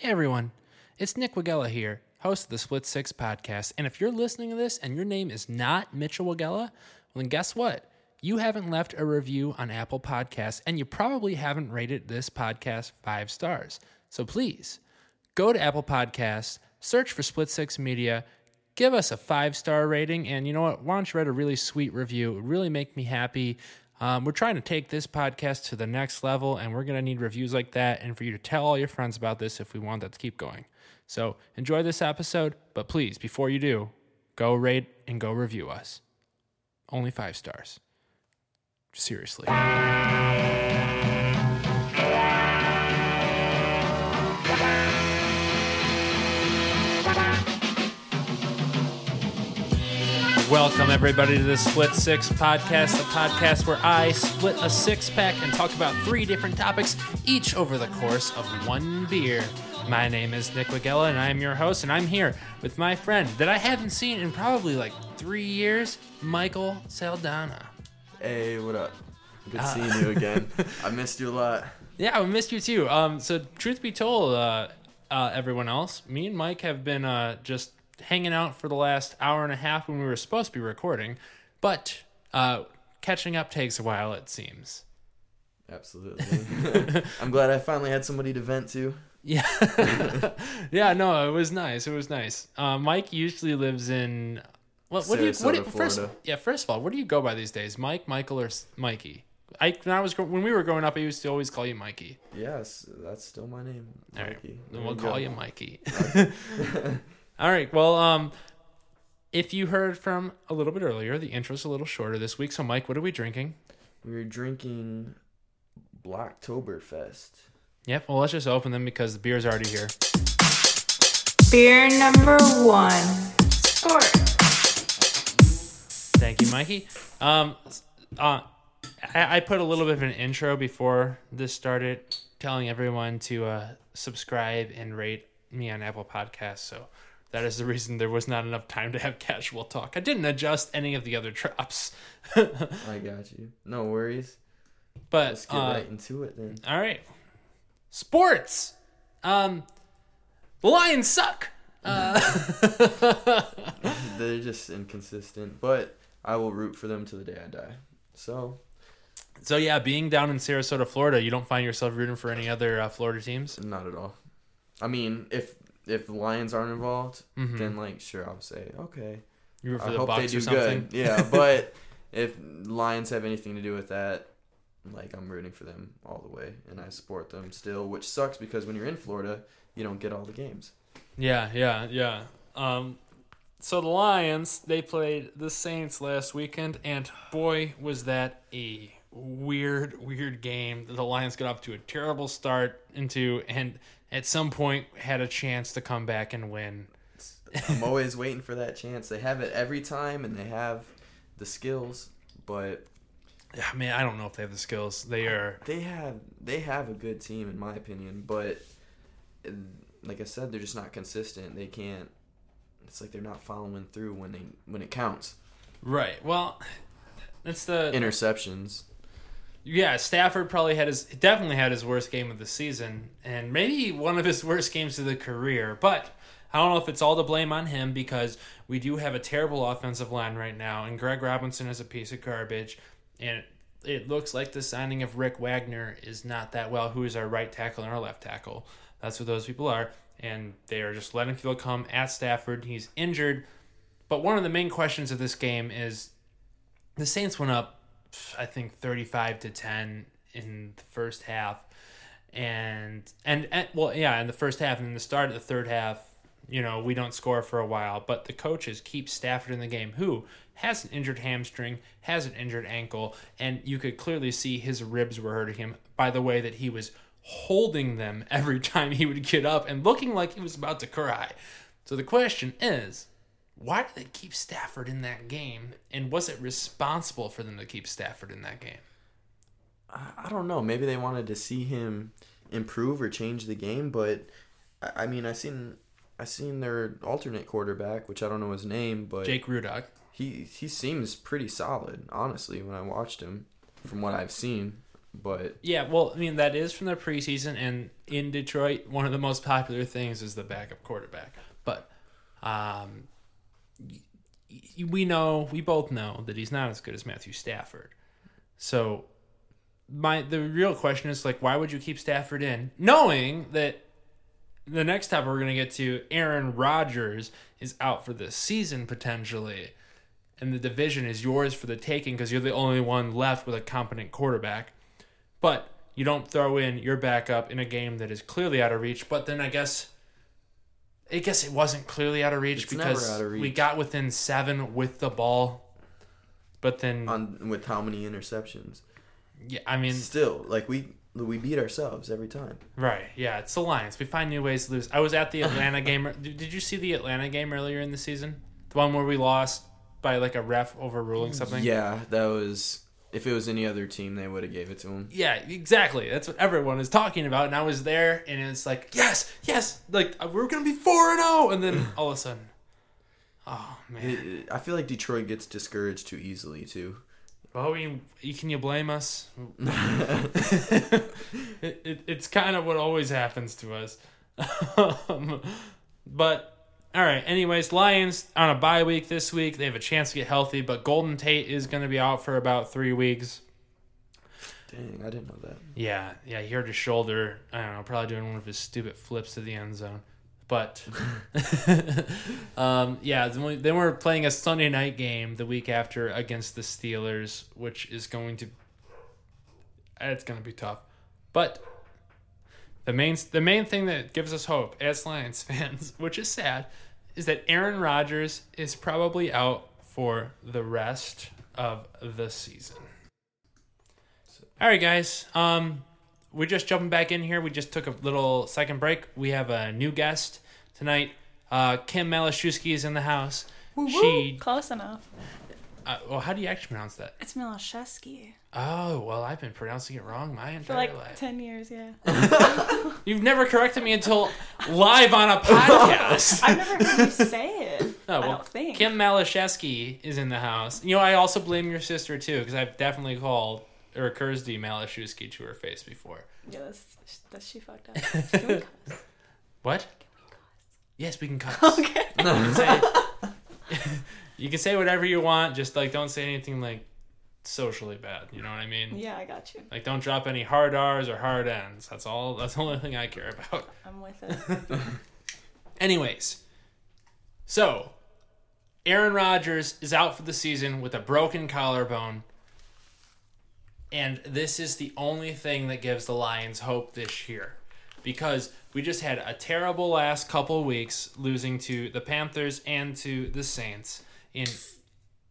Hey everyone, it's Nick Wagella here, host of the Split Six podcast. And if you're listening to this and your name is not Mitchell Wagella, well, then guess what? You haven't left a review on Apple Podcasts, and you probably haven't rated this podcast five stars. So please go to Apple Podcasts, search for Split Six Media, give us a five star rating, and you know what? Why don't you write a really sweet review? It would really make me happy. Um, we're trying to take this podcast to the next level, and we're going to need reviews like that and for you to tell all your friends about this if we want that to keep going. So enjoy this episode, but please, before you do, go rate and go review us. Only five stars. Seriously. Welcome, everybody, to the Split Six podcast, the podcast where I split a six pack and talk about three different topics, each over the course of one beer. My name is Nick Wagella, and I am your host, and I'm here with my friend that I haven't seen in probably like three years, Michael Saldana. Hey, what up? Good Uh, seeing you again. I missed you a lot. Yeah, I missed you too. Um, so truth be told, uh, uh, everyone else, me and Mike have been uh, just hanging out for the last hour and a half when we were supposed to be recording, but uh, catching up takes a while, it seems. Absolutely. I'm glad I finally had somebody to vent to. Yeah, yeah. No, it was nice. It was nice. Uh, Mike usually lives in. What, what do you? What do you first, yeah. First of all, what do you go by these days? Mike, Michael, or Mikey? I when I was when we were growing up, I used to always call you Mikey. Yes, that's still my name. All right, Mikey. then we'll call go. you Mikey. All right. Well, um, if you heard from a little bit earlier, the intro's a little shorter this week. So, Mike, what are we drinking? We're drinking Blacktoberfest. Yep. Well, let's just open them because the beer's already here. Beer number one. Sport. Thank you, Mikey. Um, uh, I, I put a little bit of an intro before this started, telling everyone to uh, subscribe and rate me on Apple Podcasts. So that is the reason there was not enough time to have casual talk. I didn't adjust any of the other traps. I got you. No worries. but Let's get uh, right into it then. All right. Sports. Um, the Lions suck. They're just inconsistent, but I will root for them to the day I die. So, So yeah, being down in Sarasota, Florida, you don't find yourself rooting for any other uh, Florida teams. not at all. I mean, if if the Lions aren't involved, Mhm. then like sure I'll say okay. You I the hope Bucs they do good. Yeah, but if Lions have anything to do with that, like I'm rooting for them all the way, and I support them still. Which sucks because when you're in Florida, you don't get all the games. Yeah, yeah, yeah. Um, so the Lions they played the Saints last weekend, and boy was that a weird, weird game. The Lions got off to a terrible start into, and at some point had a chance to come back and win. I'm always waiting for that chance. They have it every time, and they have the skills, but I mean, I don't know if they have the skills. They are. they have they have a good team in my opinion. But like I said, they're just not consistent. They can't. It's like they're not following through when they when it counts. Right. Well, that's the Interceptions. Yeah. Stafford probably had his definitely had his worst game of the season, and maybe one of his worst games of the career. But I don't know if it's all to blame on him because we do have a terrible offensive line right now, and Greg Robinson is a piece of garbage, and it looks like the signing of Rick Wagner is not that well. Who is our right tackle and our left tackle? That's what those people are, and they are just letting people come at Stafford. He's injured. But one of the main questions of this game is the Saints went up, I think, 35 to 10 in the first half. And, and, and, well, yeah, in the first half and in the start of the third half, you know, we don't score for a while, but the coaches keep Stafford in the game, who has an injured hamstring, has an injured ankle, and you could clearly see his ribs were hurting him by the way that he was holding them every time he would get up and looking like he was about to cry. So the question is, why did they keep Stafford in that game? And was it responsible for them to keep Stafford in that game? I, don't know. Maybe they wanted to see him improve or change the game, but I, mean, I seen I seen their alternate quarterback, which I don't know his name, but Jake Rudock. he he seems pretty solid, honestly. When I watched him, from what I've seen, But Yeah, well, I mean that is from the preseason, and in Detroit, one of the most popular things is the backup quarterback. But um, we know, we both know that he's not as good as Matthew Stafford. So my the real question is like, why would you keep Stafford in, knowing that the next topic we're gonna get to, Aaron Rodgers is out for the season potentially, and the division is yours for the taking because you're the only one left with a competent quarterback but you don't throw in your backup in a game that is clearly out of reach. But then I guess, I guess it wasn't clearly out of reach It's because out of we got within seven with the ball. But then, on with how many interceptions? yeah, I mean, Still, like we we beat ourselves every time. right? Yeah, it's the Lions. We find new ways to lose. I was at the Atlanta game. Did you see the Atlanta game earlier in the season? The one where we lost by like a ref overruling something. Yeah, that was. If it was any other team, they would have gave it to him. Yeah, exactly. That's what everyone is talking about. And I was there, and it's like, yes, yes, like uh, we're gonna be four and zero, and then all of a sudden, oh man. I feel like Detroit gets discouraged too easily too. Well, we, can you blame us? it, it, it's kind of what always happens to us. um, but all right. Anyways, Lions on a bye week this week. They have a chance to get healthy, but Golden Tate is going to be out for about three weeks. Dang, I didn't know that. Yeah, yeah, he hurt his shoulder. I don't know, probably doing one of his stupid flips to the end zone. But um, yeah, then we- then we're playing a Sunday night game the week after against the Steelers, which is going to it's going to be tough. But the main the main thing that gives us hope as Lions fans, which is sad, is that Aaron Rodgers is probably out for the rest of the season. All right, guys. Um, we're just jumping back in here. We just took a little second break. We have a new guest tonight. Uh, Kim Malashewski is in the house. Woo She, Close enough. uh, well, how do you actually pronounce that? It's Milashevsky. Oh, well, I've been pronouncing it wrong my For entire like life. 10 years, yeah. You've never corrected me until live on a podcast. I've never heard you say it. Oh, I well, don't think. Kim Malashewski is in the house. You know, I also blame your sister too because I've definitely called or Kirsty Malashewski to her face before. Yeah, that's, that's she fucked up. Can we cuss? What? Yes, we can cut. Okay. You can say, you can say whatever you want, just like don't say anything like socially bad. You know what I mean? Yeah, I got you. Like don't drop any hard R's or hard N's. That's all. That's the only thing I care about. I'm with it. Anyways, so Aaron Rodgers is out for the season with a broken collarbone. And this is the only thing that gives the Lions hope this year. Because we just had a terrible last couple weeks losing to the Panthers and to the Saints. In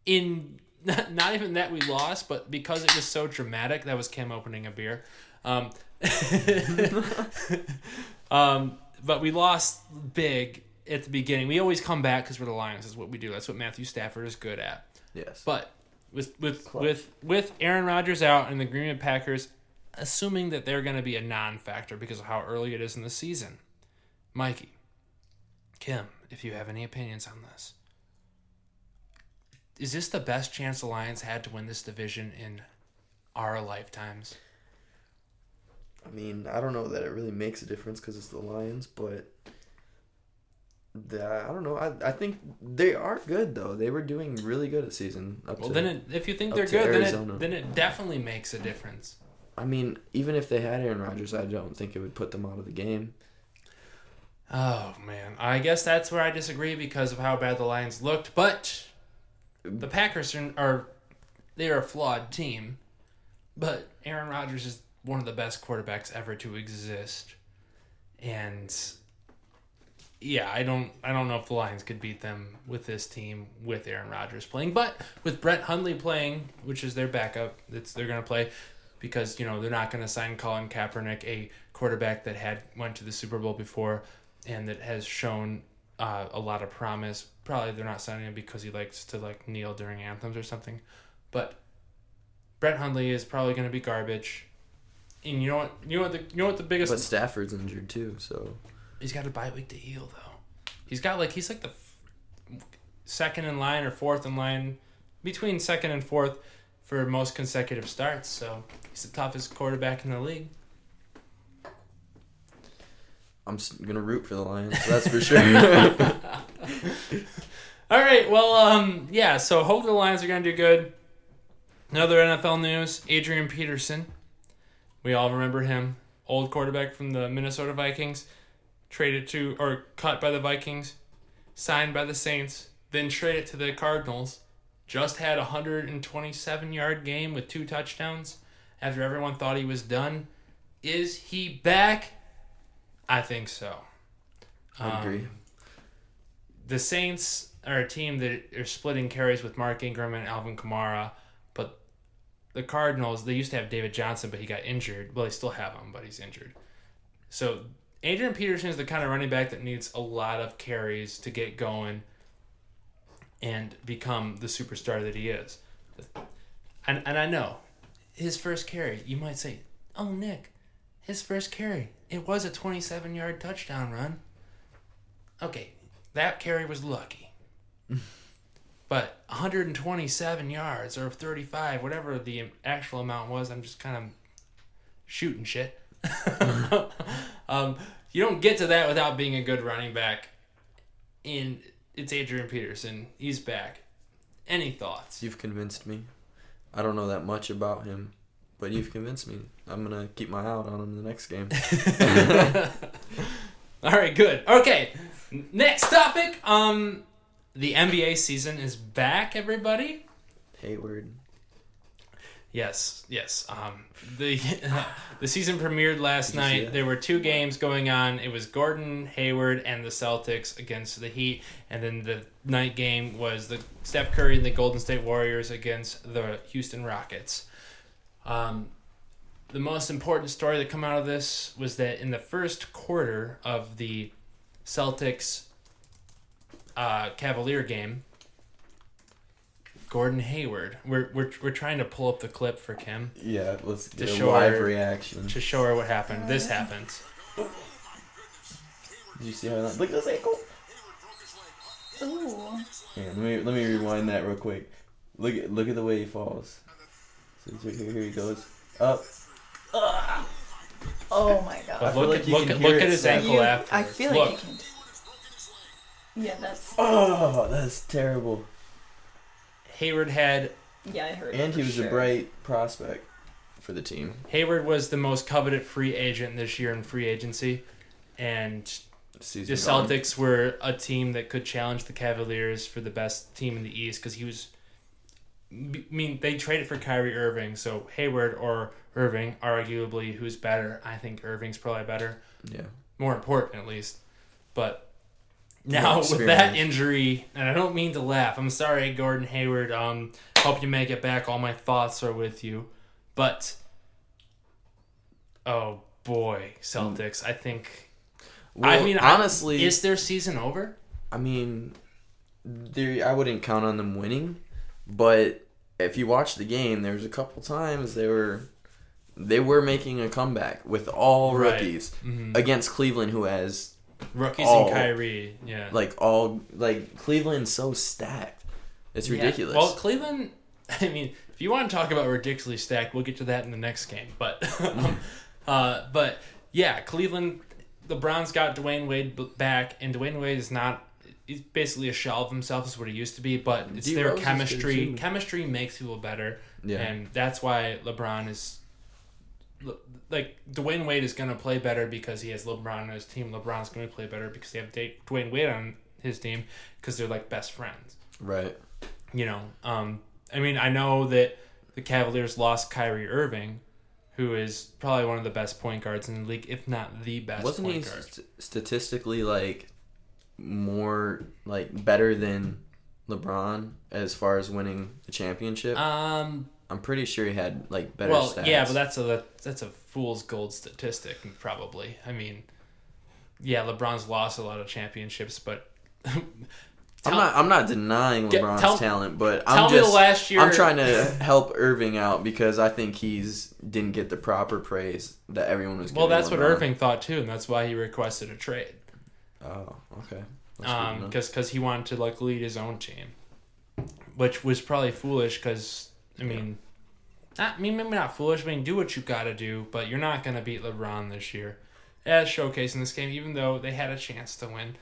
in not, not even that we lost, but because it was so dramatic, that was Kim opening a beer. Um, um, but we lost big at the beginning. We always come back because we're the Lions. Is what we do. That's what Matthew Stafford is good at. Yes. But with with Clutch. with with Aaron Rodgers out and the Green Bay Packers, assuming that they're going to be a non-factor because of how early it is in the season, Mikey, Kim, if you have any opinions on this, is this the best chance the Lions had to win this division in our lifetimes? I mean, I don't know that it really makes a difference because it's the Lions, but the, I don't know. I, I think they are good though. They were doing really good this season. Up to Well, to, then it, if you think they're good, then it, then it definitely makes a difference. I mean, even if they had Aaron Rodgers, I don't think it would put them out of the game. Oh man, I guess that's where I disagree because of how bad the Lions looked. But the Packers are, are they're a flawed team, but Aaron Rodgers is one of the best quarterbacks ever to exist, and yeah, I don't I don't know if the Lions could beat them with this team with Aaron Rodgers playing, but with Brett Hundley playing, which is their backup, that's they're gonna play because you know they're not gonna sign Colin Kaepernick, a quarterback that had went to the Super Bowl before and that has shown uh, a lot of promise. Probably they're not signing him because he likes to like kneel during anthems or something, but Brett Hundley is probably gonna be garbage. And you know what? You know what? The you know what the biggest But Stafford's injured too, so He's got a bye week to heal though. He's got like he's like the f- second in line or fourth in line, between second and fourth for most consecutive starts. So he's the toughest quarterback in the league. I'm gonna root for the Lions. That's for sure. All right. Well, um, yeah. So hope the Lions are to do good. Another NFL news: Adrian Peterson. We all remember him, old quarterback from the Minnesota Vikings, traded to or cut by the Vikings, signed by the Saints, then traded to the Cardinals. Just had a 127 yard game with two touchdowns. After everyone thought he was done, is he back? I think so. I agree. Um, the Saints are a team that are splitting carries with Mark Ingram and Alvin Kamara, but the Cardinals they used to have David Johnson, but he got injured. Well, they still have him, but he's injured. So Adrian Peterson is the kind of running back that needs a lot of carries to get going and become the superstar that he is. And and I know his first carry, you might say, "Oh, Nick, his first carry, it was a 27-yard touchdown run." Okay, that carry was lucky. but 127 yards or 35, whatever the actual amount was, I'm just kind of shooting shit. um, you don't get to that without being a good running back. And it's Adrian Peterson. He's back. Any thoughts? You've convinced me. I don't know that much about him, but you've convinced me. I'm gonna keep my eye out on him the next game. All right, good. Okay, next topic. Um, the NBA season is back. Everybody. Hayward. Yes, yes. Um, the the season premiered last Did you see night. There were two games going on. It was Gordon Hayward and the Celtics against the Heat, and then the night game was the Steph Curry and the Golden State Warriors against the Houston Rockets. Um, the most important story that come out of this was that in the first quarter of the Celtics uh, Cavalier game, Gordon Hayward. We're, we're we're trying to pull up the clip for Kim Yeah, let's To a show live her- reaction. to show her what happened. This happened. Did you see how that? Look at this ankle. Ooh. Here, let me let me rewind that real quick. Look at look at the way he falls. So here, here here he goes up. Oh my god. But look like at look can at hear look at his ankle You- after. I feel like look. you can. Yeah, that's. Oh, that's terrible. Hayward had Yeah, I heard. And he was sure. a bright prospect for the team. Hayward was the most coveted free agent this year in free agency, and Season the gone. Celtics were a team that could challenge the Cavaliers for the best team in the East because he was. I mean, they traded for Kyrie Irving, so Hayward or Irving, arguably, who's better? I think Irving's probably better. Yeah. more important at least. But now with that injury, and I don't mean to laugh. I'm sorry, Gordon Hayward. Um, hope you make it back. All my thoughts are with you, but oh boy, Celtics. I think. Well, I mean, I- honestly, Is their season over? I mean, there I wouldn't count on them winning, but if you watch the game, there's a couple times they were they were making a comeback with all rookies Mhm. against Cleveland, who has Rookies all- and Kyrie. Yeah. like all like Cleveland's so stacked. It's Yeah. ridiculous. Well, Cleveland. I mean, if you want to talk about ridiculously stacked, we'll get to that in the next game. But, um, uh, but yeah, Cleveland. The Browns got Dwyane Wade back, and Dwyane Wade is not. He's basically a shell of himself, is what he used to be. But it's D. their Rose chemistry. Chemistry makes people better, yeah, and that's why LeBron is. Like Dwyane Wade is going to play better because he has LeBron on his team. LeBron's going to play better because they have Dwyane Wade on his team because they're like best friends right. you know, um, I mean, I know that the Cavaliers lost Kyrie Irving, who is probably one of the best point guards in the league, if not the best Wasn't he point guard. st- statistically like more like better than LeBron as far as winning the championship? Um, I'm pretty sure he had like better well, stats. yeah, but that's a that's a fool's gold statistic, probably. I mean, yeah, LeBron's lost a lot of championships, but I'm not. I'm not denying LeBron's tell- talent, but tell I'm me just. the last year. I'm trying to help Irving out because I think he's didn't get the proper praise that everyone was. Getting. Well, that's what Irving thought too, and that's why he requested a trade. Oh, okay. That's um because he wanted to like lead his own team which was probably foolish because i mean not, I mean, maybe not foolish. I mean, do what you got to do, but you're not going to beat LeBron this year, as showcased in this game. Even though they had a chance to win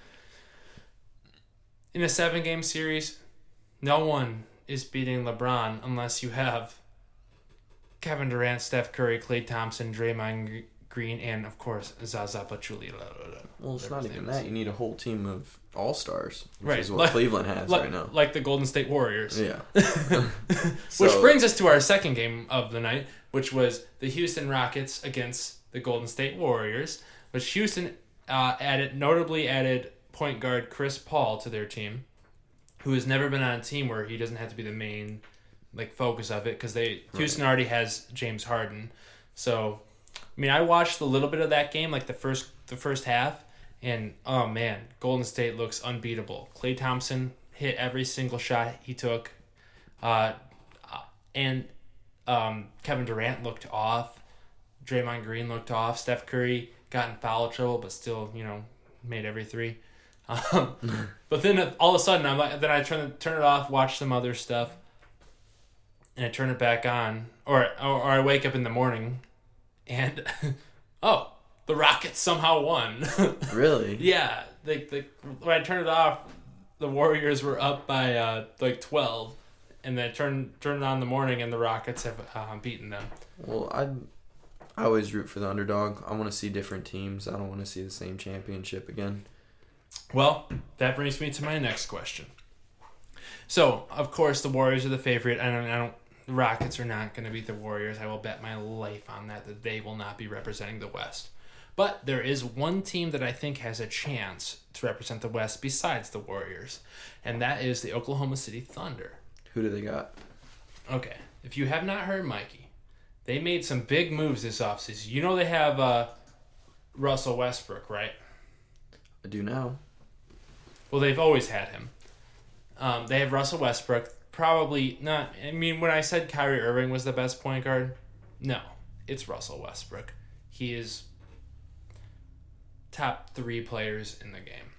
in a seven game series, no one is beating LeBron unless you have Kevin Durant, Steph Curry, Klay Thompson, Draymond Green, and of course Zaza Pachulia. Well, it's not even that. You need a whole team of all stars, which Right, is what like- Cleveland has Like, right now. like the Golden State Warriors. Yeah. Which brings us to our second game of the night, which was the Houston Rockets against the Golden State Warriors. Which Houston uh, added, notably added point guard Chris Paul to their team, who has never been on a team where he doesn't have to be the main like focus of it because they Houston already has James Harden. So, I mean, I watched a little bit of that game, like the first the first half, and oh man, Golden State looks unbeatable. Klay Thompson hit every single shot he took. Uh, and um, Kevin Durant looked off. Draymond Green looked off. Steph Curry got in foul trouble, but still, you know, made every three. Um, but then all of a sudden, I'm like, then I turn turn it off, watch some other stuff, and I turn it back on, or or, or I wake up in the morning, and oh, the Rockets somehow won. really? yeah, they, they when I turned it off, the Warriors were up by uh, like twelve, and then I turned turned it on in the morning, and the Rockets have uh, beaten them. Well, I I always root for the underdog. I want to see different teams. I don't want to see the same championship again. Well, that brings me to my next question. So, of course, the Warriors are the favorite. I don't, I don't. The Rockets are not going to beat the Warriors. I will bet my life on that. That they will not be representing the West. But there is one team that I think has a chance to represent the West besides the Warriors, and that is the Oklahoma City Thunder. Who do they got? Okay, if you have not heard Mikey, they made some big moves this offseason. You know they have uh, Russell Westbrook, right? I do now. Well, they've always had him. Um, they have Russell Westbrook. Probably not. I mean, when I said Kyrie Irving was the best point guard, no, it's Russell Westbrook. He is top three players in the game.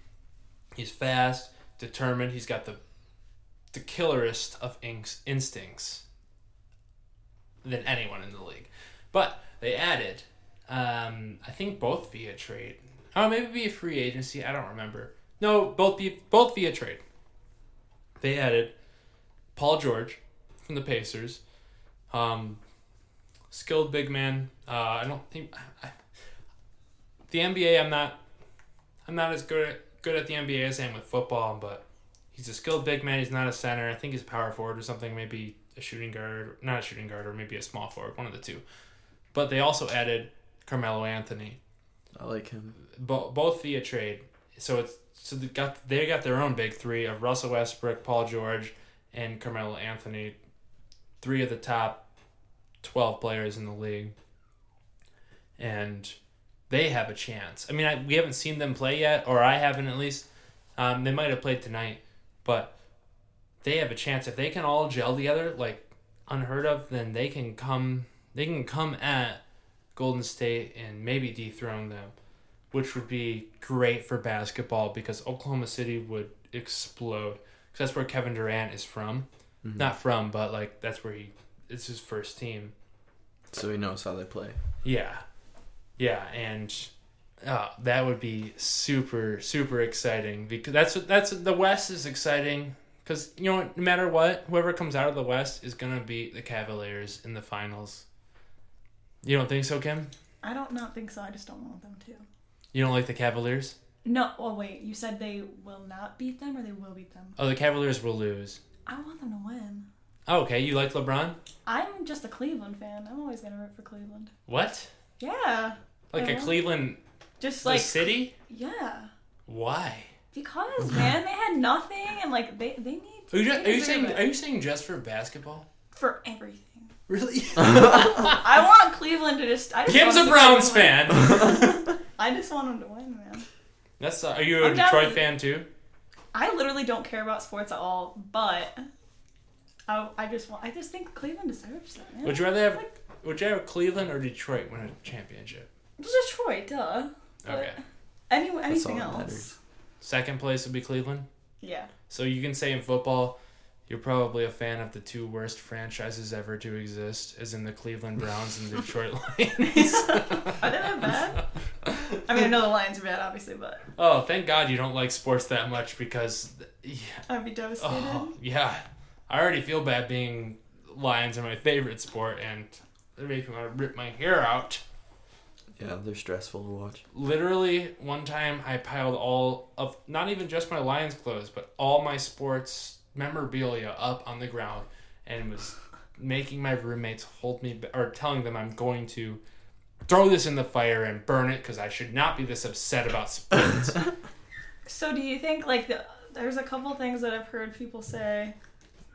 He's fast, determined. He's got the the killerest of instincts than anyone in the league. But they added, um, I think both via trade. Oh, maybe via free agency. I don't remember. No, both both via trade. They added Paul George from the Pacers, um, skilled big man. Uh, I don't think I, the NBA. I'm not. I'm not as good at, good at the NBA as I am with football, but he's a skilled big man. He's not a center. I think he's a power forward or something. Maybe a shooting guard, not a shooting guard, or maybe a small forward. One of the two. But they also added Carmelo Anthony I like him. bo- both via trade. So it's so they got they got their own big three of Russell Westbrook, Paul George, and Carmelo Anthony, three of the top twelve players in the league, and they have a chance. I mean, I, we haven't seen them play yet, or I haven't at least. Um, they might have played tonight, but they have a chance if they can all gel together, like unheard of. Then they can come. They can come at Golden State and maybe dethrone them, which would be great for basketball because Oklahoma City would explode. Because that's where Kevin Durant is from. Not from, but like that's where he. It's his first team. So he knows how they play. Yeah, yeah, and uh, that would be super super exciting because that's that's the West is exciting because you know no matter what, whoever comes out of the West is gonna beat the Cavaliers in the finals. You don't think so, Kim? I don't not think so. I just don't want them to. You don't like the Cavaliers? No. Oh wait, you said they will not beat them or they will beat them. Oh, the Cavaliers will lose. I want them to win. Oh, okay, you like LeBron? I'm just a Cleveland fan. I'm always gonna root for Cleveland. What? Yeah. Like a Cleveland Just the like city? yeah. Why? Because man, they had nothing and like they they need. Are you, just, are you saying are you saying just for basketball? for everything? Really? I want Cleveland to just. I just Kim's a Browns fan. I just want them to win, man. That's uh, are you a I'm Detroit with- fan too? I literally don't care about sports at all, but I, I just want. I just think Cleveland deserves it. Man. Would you rather have would you have Cleveland or Detroit win a championship? Detroit, duh. But Okay. Any, anything all that else? matters. Second place would be Cleveland. Yeah. So you can say in football, you're probably a fan of the two worst franchises ever to exist, as in the Cleveland Browns and the Detroit Lions. Are they that bad? I mean, I know the Lions are bad, obviously, but oh, thank God you don't like sports that much because, yeah, I'd be devastated. oh, yeah, I already feel bad being Lions are my favorite sport, and they make me want to rip my hair out. Yeah, they're stressful to watch. literally one time I piled all of not even just my Lions clothes, but all my sports memorabilia up on the ground and was making my roommates hold me ba- or telling them I'm going to throw this in the fire and burn it because I should not be this upset about sports. So, do you think like the, there's a couple things that I've heard people say,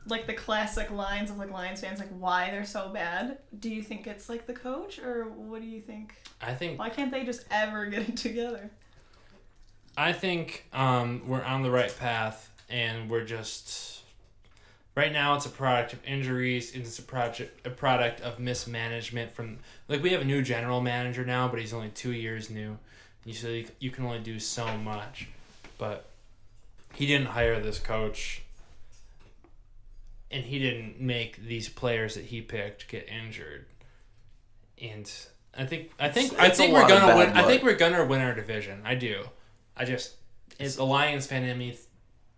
like the classic lines of like Lions fans, like why they're so bad? Do you think it's like the coach, or what do you think? I think Why can't they just ever get it together? I think um, we're on the right path, and we're just right now. It's a product of injuries. It's a project, a product of mismanagement. From like we have a new general manager now, but he's only two years new. You so you, can only do so much, but he didn't hire this coach, and he didn't make these players that he picked get injured. And I think I think It's- I think we're gonna win. I think we're gonna win our division. I do. I just it's the Lions fan in me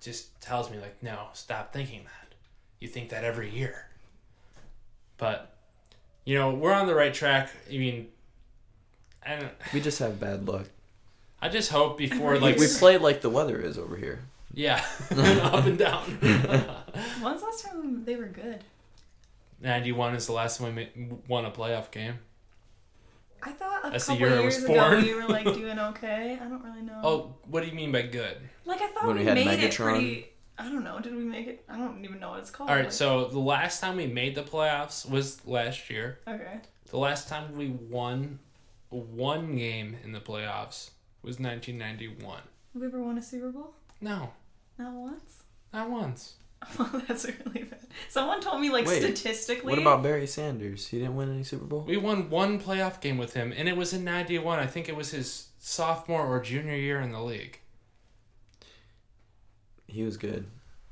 just tells me like, no, stop thinking that. You think that every year. But you know, we're on the right track. I mean, I don't, We just have bad luck. I just hope before like we year. play like the weather is over here. yeah, up and down. When's the last time they were good? Ninety one is the last time we won a playoff game. I thought a That's couple year years was ago born. we were like doing okay. I don't really know. Oh, what do you mean by good? like I thought When we, we had made it Megatron. pretty. I don't know. Did we make it? I don't even know what it's called. All right, Like- so the last time we made the playoffs was last year. okay. The last time we won one game in the playoffs was 1991. Have we ever won a Super Bowl? No, Not once. not once. Oh, that's really bad. Someone told me like Wait, statistically. What about Barry Sanders? He didn't win any Super Bowl. We won one playoff game with him, and it was in 91. I think it was his sophomore or junior year in the league. He was good.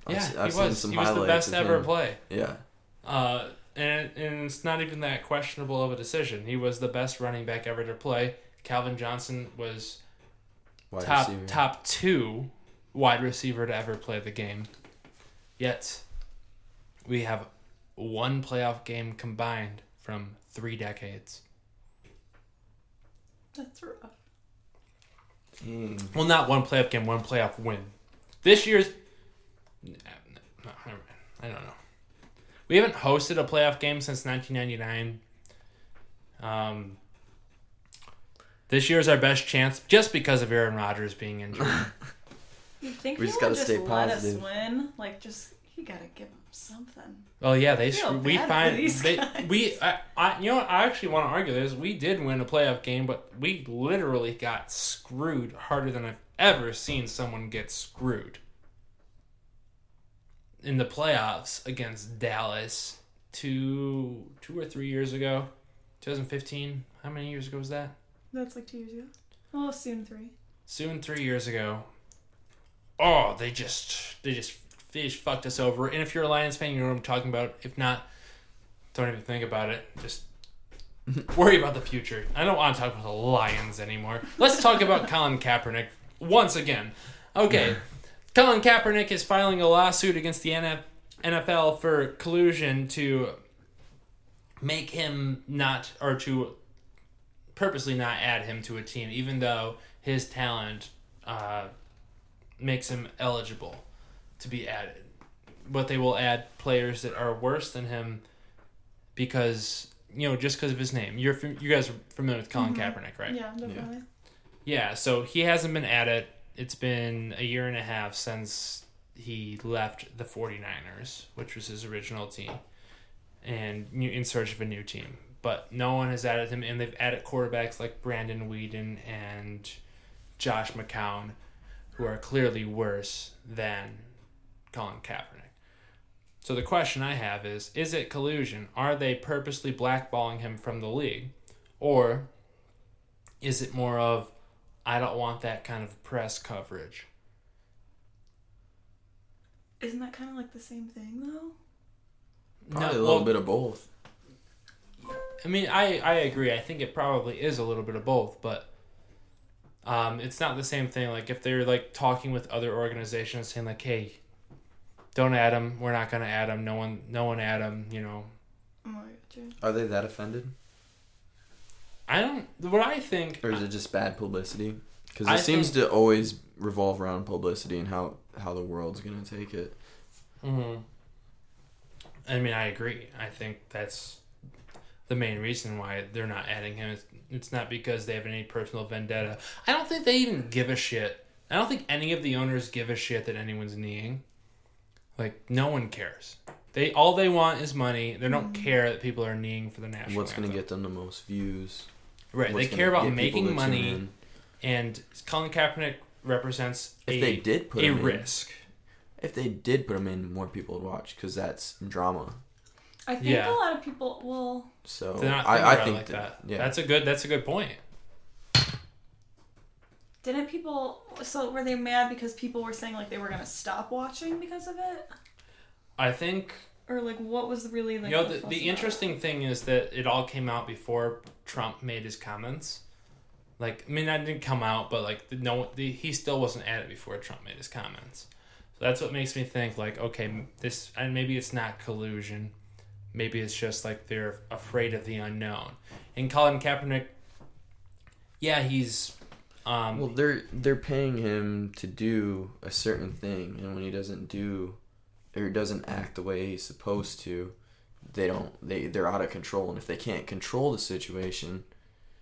Yeah, se- he was. he was the best ever him. play. Yeah, Uh, and, and it's not even that questionable of a decision. He was the best running back ever to play. Calvin Johnson was wide top receiver. top two wide receiver to ever play the game. Yet we have one playoff game combined from three decades. That's rough. Dang. Well, not one playoff game, one playoff win. This year's. No, no, never mind. I don't know. We haven't hosted a playoff game since 1999. Um, this year's our best chance just because of Aaron Rodgers being injured. You think We just gotta just stay let positive. us win? Like, just you gotta give them something. Oh yeah, they feel we bad for find these they, guys. we I, I you know what, I actually want to argue this. We did win a playoff game, but we literally got screwed harder than I've ever seen someone get screwed. In the playoffs against Dallas two two or three years ago, 2015. How many years ago was that? That's like two years ago. Oh, soon three. soon three years ago. Oh, they just they just they just fucked us over. And if you're a Lions fan, you know what I'm talking about. If not, don't even think about it. Just worry about the future. I don't want to talk about the Lions anymore. Let's talk about Colin Kaepernick once again. Okay, Colin Kaepernick is filing a lawsuit against the NFL for collusion to make him not or to purposely not add him to a team, even though his talent uh, makes him eligible to be added. But they will add players that are worse than him because you know just because of his name. You're you guys are familiar with Colin Kaepernick, right? Yeah, definitely. Yeah, so he hasn't been at it. It's been a year and a half since he left the 49ers, which was his original team, and in search of a new team. But no one has added him, and they've added quarterbacks like Brandon Weeden and Josh McCown, who are clearly worse than Colin Kaepernick. So the question I have is is it collusion? Are they purposely blackballing him from the league? Or is it more of I don't want that kind of press coverage? Isn't that kind of like the same thing though? Probably No, a little well, bit of both. I mean, I I agree. I think it probably is a little bit of both, but um, it's not the same thing. Like if they're like talking with other organizations, saying like, "Hey, don't add them. We're not gonna add them. No one, no one add them." You know, Oh, I gotcha. Are they that offended, I don't. What I think, or is it just bad publicity? Because I it seems think- to always revolve around publicity and how how the world's gonna take it. hmm I mean, I agree. I think that's the main reason why they're not adding him. It's, it's not because they have any personal vendetta. I don't think they even give a shit. I don't think any of the owners give a shit that anyone's kneeing. Like no one cares. They all they want is money. They don't care that people are kneeing for the national. What's gonna get them the most views? Right? They care about making money, and Colin Kaepernick represents If a, they did put a him in, risk. if they did put him in, more people would watch because that's drama. I think Yeah. a lot of people. will. So They're not thinking I, I about it think like that. Yeah, That's a good. That's a good point. didn't people? So were they mad because people were saying like they were gonna stop watching because of it, I think or like what was really like? you know the the, the interesting thing is that it all came out before Trump made his comments. Like I mean, that didn't come out, but like the, no, the, he still wasn't at it before Trump made his comments. So that's what makes me think like, okay, this and maybe it's not collusion, maybe it's just like they're afraid of the unknown. And Colin Kaepernick, yeah, he's, um, Well, they're they're paying him to do a certain thing, and when he doesn't do or doesn't act the way he's supposed to, they don't they they're out of control. And if they can't control the situation,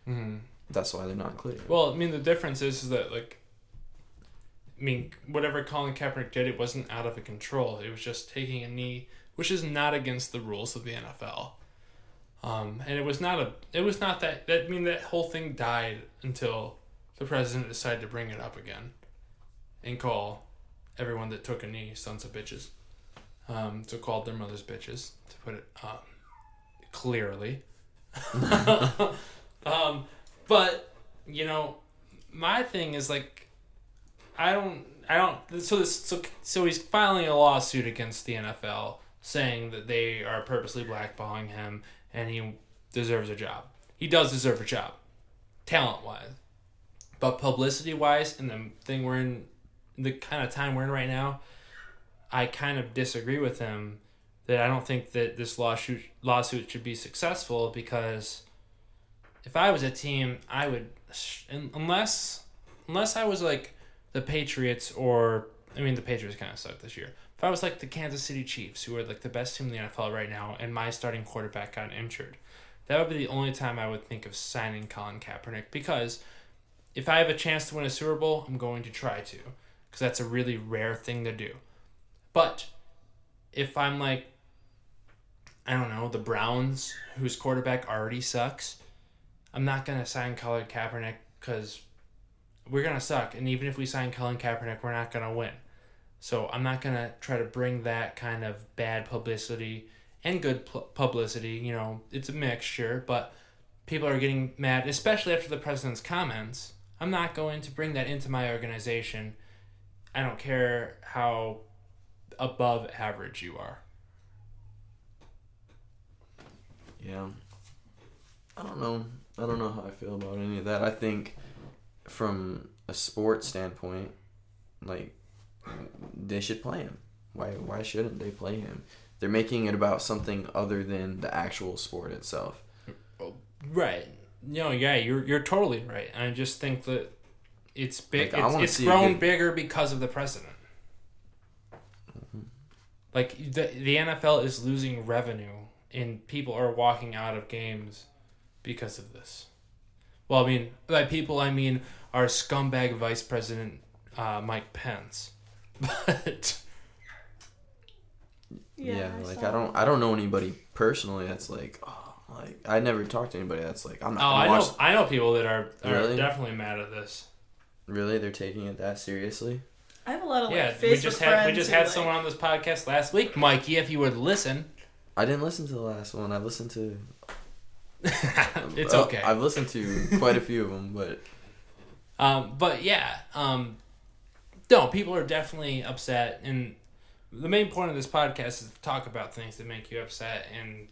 mhm. that's why they're not him. Well, I mean, the difference is, is that like, I mean, whatever Colin Kaepernick did, it wasn't out of control. It was just taking a knee, which is not against the rules of the NFL. Um, and it was not a, it was not that. That I mean, that whole thing died until the president decided to bring it up again, and call everyone that took a knee sons of bitches. Um, so called their mothers bitches to put it um, clearly. um, but you know, my thing is like, I don't, I don't. So this, so so he's filing a lawsuit against the NFL, saying that they are purposely blackballing him, and he deserves a job. He does deserve a job, talent wise, but publicity wise, and the thing we're in, the kind of time we're in right now, I kind of disagree with him. That I don't think that this lawsuit lawsuit should be successful because if I was a team, I would unless unless I was like the Patriots or I mean the Patriots kind of suck this year. If I was like the Kansas City Chiefs, who are like the best team in the NFL right now, and my starting quarterback got injured, that would be the only time I would think of signing Colin Kaepernick because if I have a chance to win a Super Bowl, I'm going to try to because that's a really rare thing to do. But if I'm like I don't know, the Browns, whose quarterback already sucks, I'm not gonna sign Colin Kaepernick because we're gonna suck, and even if we sign Colin Kaepernick, we're not gonna win. So I'm not gonna try to bring that kind of bad publicity and good pu- publicity. You know, it's a mixture, but people are getting mad, especially after the president's comments. I'm not going to bring that into my organization. I don't care how above average you are. Yeah. I don't know. I don't know how I feel about any of that. I think from a sports standpoint, like they should play him. Why why shouldn't they play him? They're making it about something other than the actual sport itself. Oh, right. No, yeah, you're you're totally right. I just think that it's big. Like, it's it's grown bigger because of the president. Like the the NFL is losing revenue, and people are walking out of games because of this. Well, I mean, by people I mean our scumbag vice president uh, Mike Pence, but Yeah, I like saw I don't I don't know anybody personally that's like oh like I never talked to anybody that's like I'm not oh, gonna I watch know I know people that are are Really? definitely mad at this. really they're taking it that seriously. I have a lot of like Yeah, Facebook we just had we just had like- someone on this podcast last week, Mikey. If you would listen, I didn't listen to the last one. I listened to it's uh, okay. I've listened to quite a few of them, but Um, but yeah, um, no, people are definitely upset, and the main point of this podcast is to talk about things that make you upset and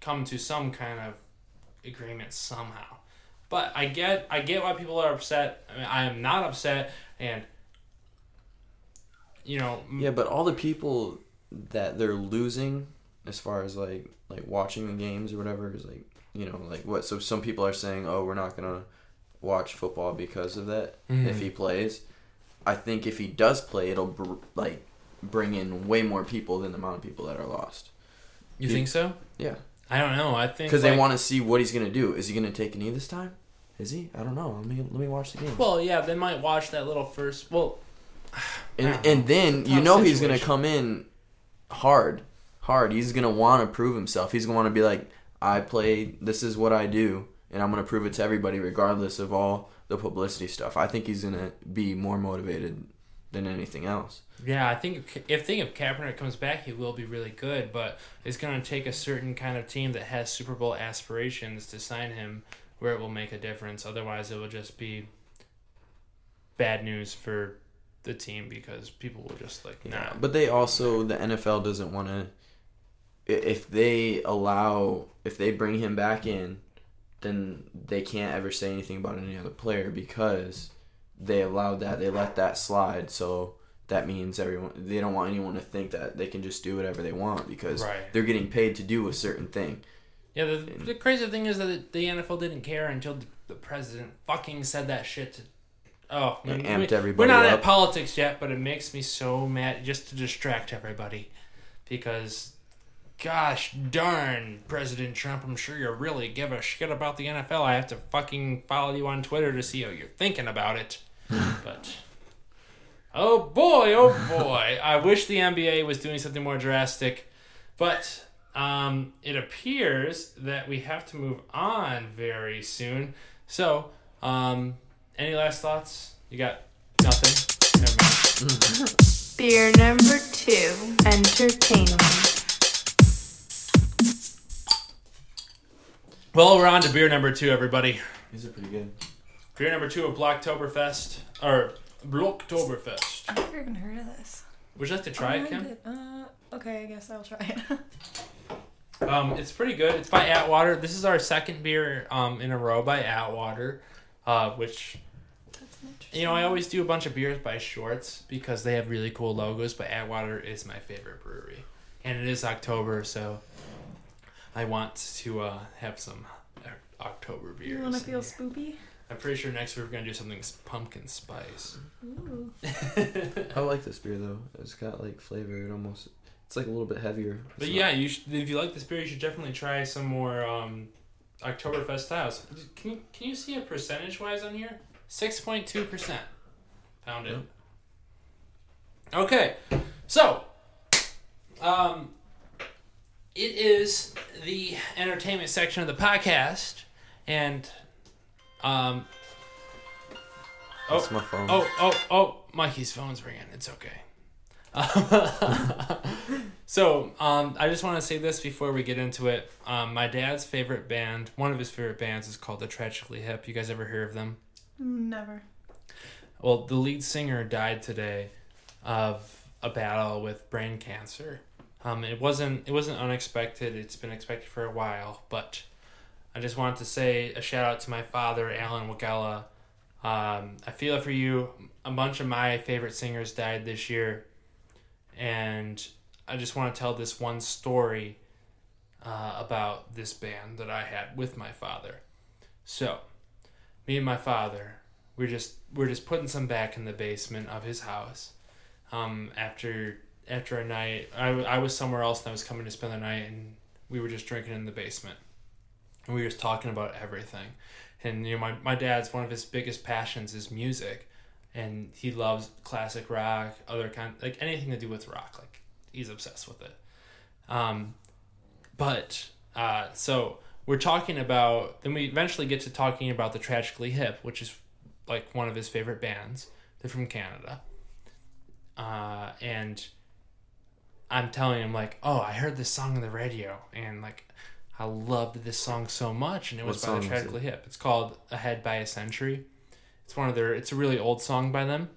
come to some kind of agreement somehow. But I get I get why people are upset. I, mean, I am not upset, and you know, Yeah, but all the people that they're losing, as far as like like watching the games or whatever, is like you know like what. So some people are saying, oh, we're not gonna watch football because of that Mhm. if he plays. I think if he does play, it'll br- like bring in way more people than the amount of people that are lost. you think so? Yeah, I don't know. I think because they want to see what he's gonna do. Is he gonna take a knee this time? Is he? I don't know. Let me let me watch the game. Well, yeah, they might watch that little first. Well, And and then you know he's gonna come in hard, hard. He's gonna want to prove himself. He's gonna want to be like, I play. This is what I do, and I'm gonna prove it to everybody, regardless of all the publicity stuff. I think he's gonna be more motivated than anything else. yeah, I think if, if think if Kaepernick comes back, he will be really good. But it's going to take a certain kind of team that has Super Bowl aspirations to sign him, where it will make a difference. Otherwise, it will just be bad news for the team because people will just like, nah. Yeah, but they also the NFL doesn't want to. If they allow, if they bring him back in, then they can't ever say anything about any other player because they allowed that. They let that slide. So that means everyone. They don't want anyone to think that they can just do whatever they want because Right. they're getting paid to do a certain thing. Yeah, the, the crazy thing is that the NFL didn't care until the president fucking said that shit. To, oh, It we- amped we, everybody We're not up. at politics yet, but it makes me so mad just to distract everybody, because, gosh darn, President Trump, I'm sure you really give a shit about the NFL. I have to fucking follow you on Twitter to see how you're thinking about it, but. Oh boy, oh boy. I wish the NBA was doing something more drastic. But um, it appears that we have to move on very soon. So, um, any last thoughts? You got nothing? Never mind. Beer number two, entertainment. Well, we're on to beer number two, everybody. These are pretty good. Beer number two of Bloktoberfest, or Bloktoberfest. I've never even heard of this. Would you like to try Oh, it, I Kim? Uh, okay, I guess I'll try it. Um, it's pretty good. It's by Atwater. This is our second beer um, in a row by Atwater, uh, which You know, I always do a bunch of beers by Shorts because they have really cool logos, but Atwater is my favorite brewery. And it is October, so I want to uh, have some uh, October beers. You want to feel here. spoopy? I'm pretty sure next week we're going to do something pumpkin spice. Ooh. I like this beer though. It's got like flavor. It almost. It's like a little bit heavier. But yeah, you should, if you like this beer, you should definitely try some more um, Oktoberfest styles. Can you, can you see a percentage wise on here? 6.2%. Found it. Okay, so um, it is the entertainment section of the podcast, and um, oh, That's my phone. Oh, oh, oh, Mikey's phone's ringing. It's okay. so, um, I just want to say this before we get into it. Um, my dad's favorite band, one of his favorite bands, is called the Tragically Hip. You guys ever hear of them? Never. Well, the lead singer died today of a battle with brain cancer. Um, it wasn't it wasn't unexpected. It's been expected for a while, but I just wanted to say a shout out to my father, Alan Wagella. Um, I feel it for you. A bunch of my favorite singers died this year, and I just want to tell this one story uh, about this band that I had with my father. So, me and my father, we're just we're just putting some back in the basement of his house. Um, after after a night, I, I was somewhere else and I was coming to spend the night, and we were just drinking in the basement, and we were just talking about everything. And you know, my my dad's one of his biggest passions is music, and he loves classic rock, other kind like anything to do with rock. Like he's obsessed with it. Um, but uh, so we're talking about. Then we eventually get to talking about the Tragically Hip, which is like one of his favorite bands. They're from Canada. Uh, and I'm telling him like, oh, I heard this song on the radio, and like, I loved this song so much, and it was What by the Tragically Hip. It's called "Ahead by a Century." It's one of their. It's a really old song by them.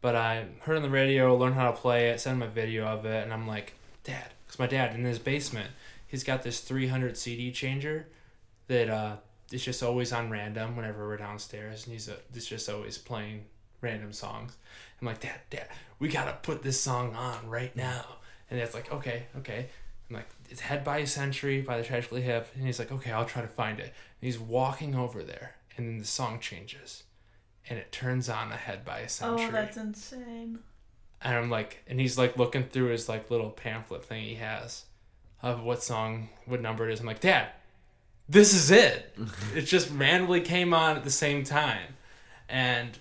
but I heard on the radio, learned how to play it, sent him a video of it, and I'm like, Dad, because my dad in his basement, he's got this 300 CD changer that uh, is just always on random whenever we're downstairs, and he's uh, it's just always playing random songs. I'm like, Dad, Dad, we gotta put this song on right now. And Dad's like, okay, okay. I'm like, it's Head by a Century by the Tragically Hip. And he's like, okay, I'll try to find it. And he's walking over there, and then the song changes. And it turns on Ahead by a Century. Oh, that's insane. And I'm like, and he's like looking through his like little pamphlet thing he has of what song, what number it is. I'm like, Dad, this is it. it just randomly came on at the same time. And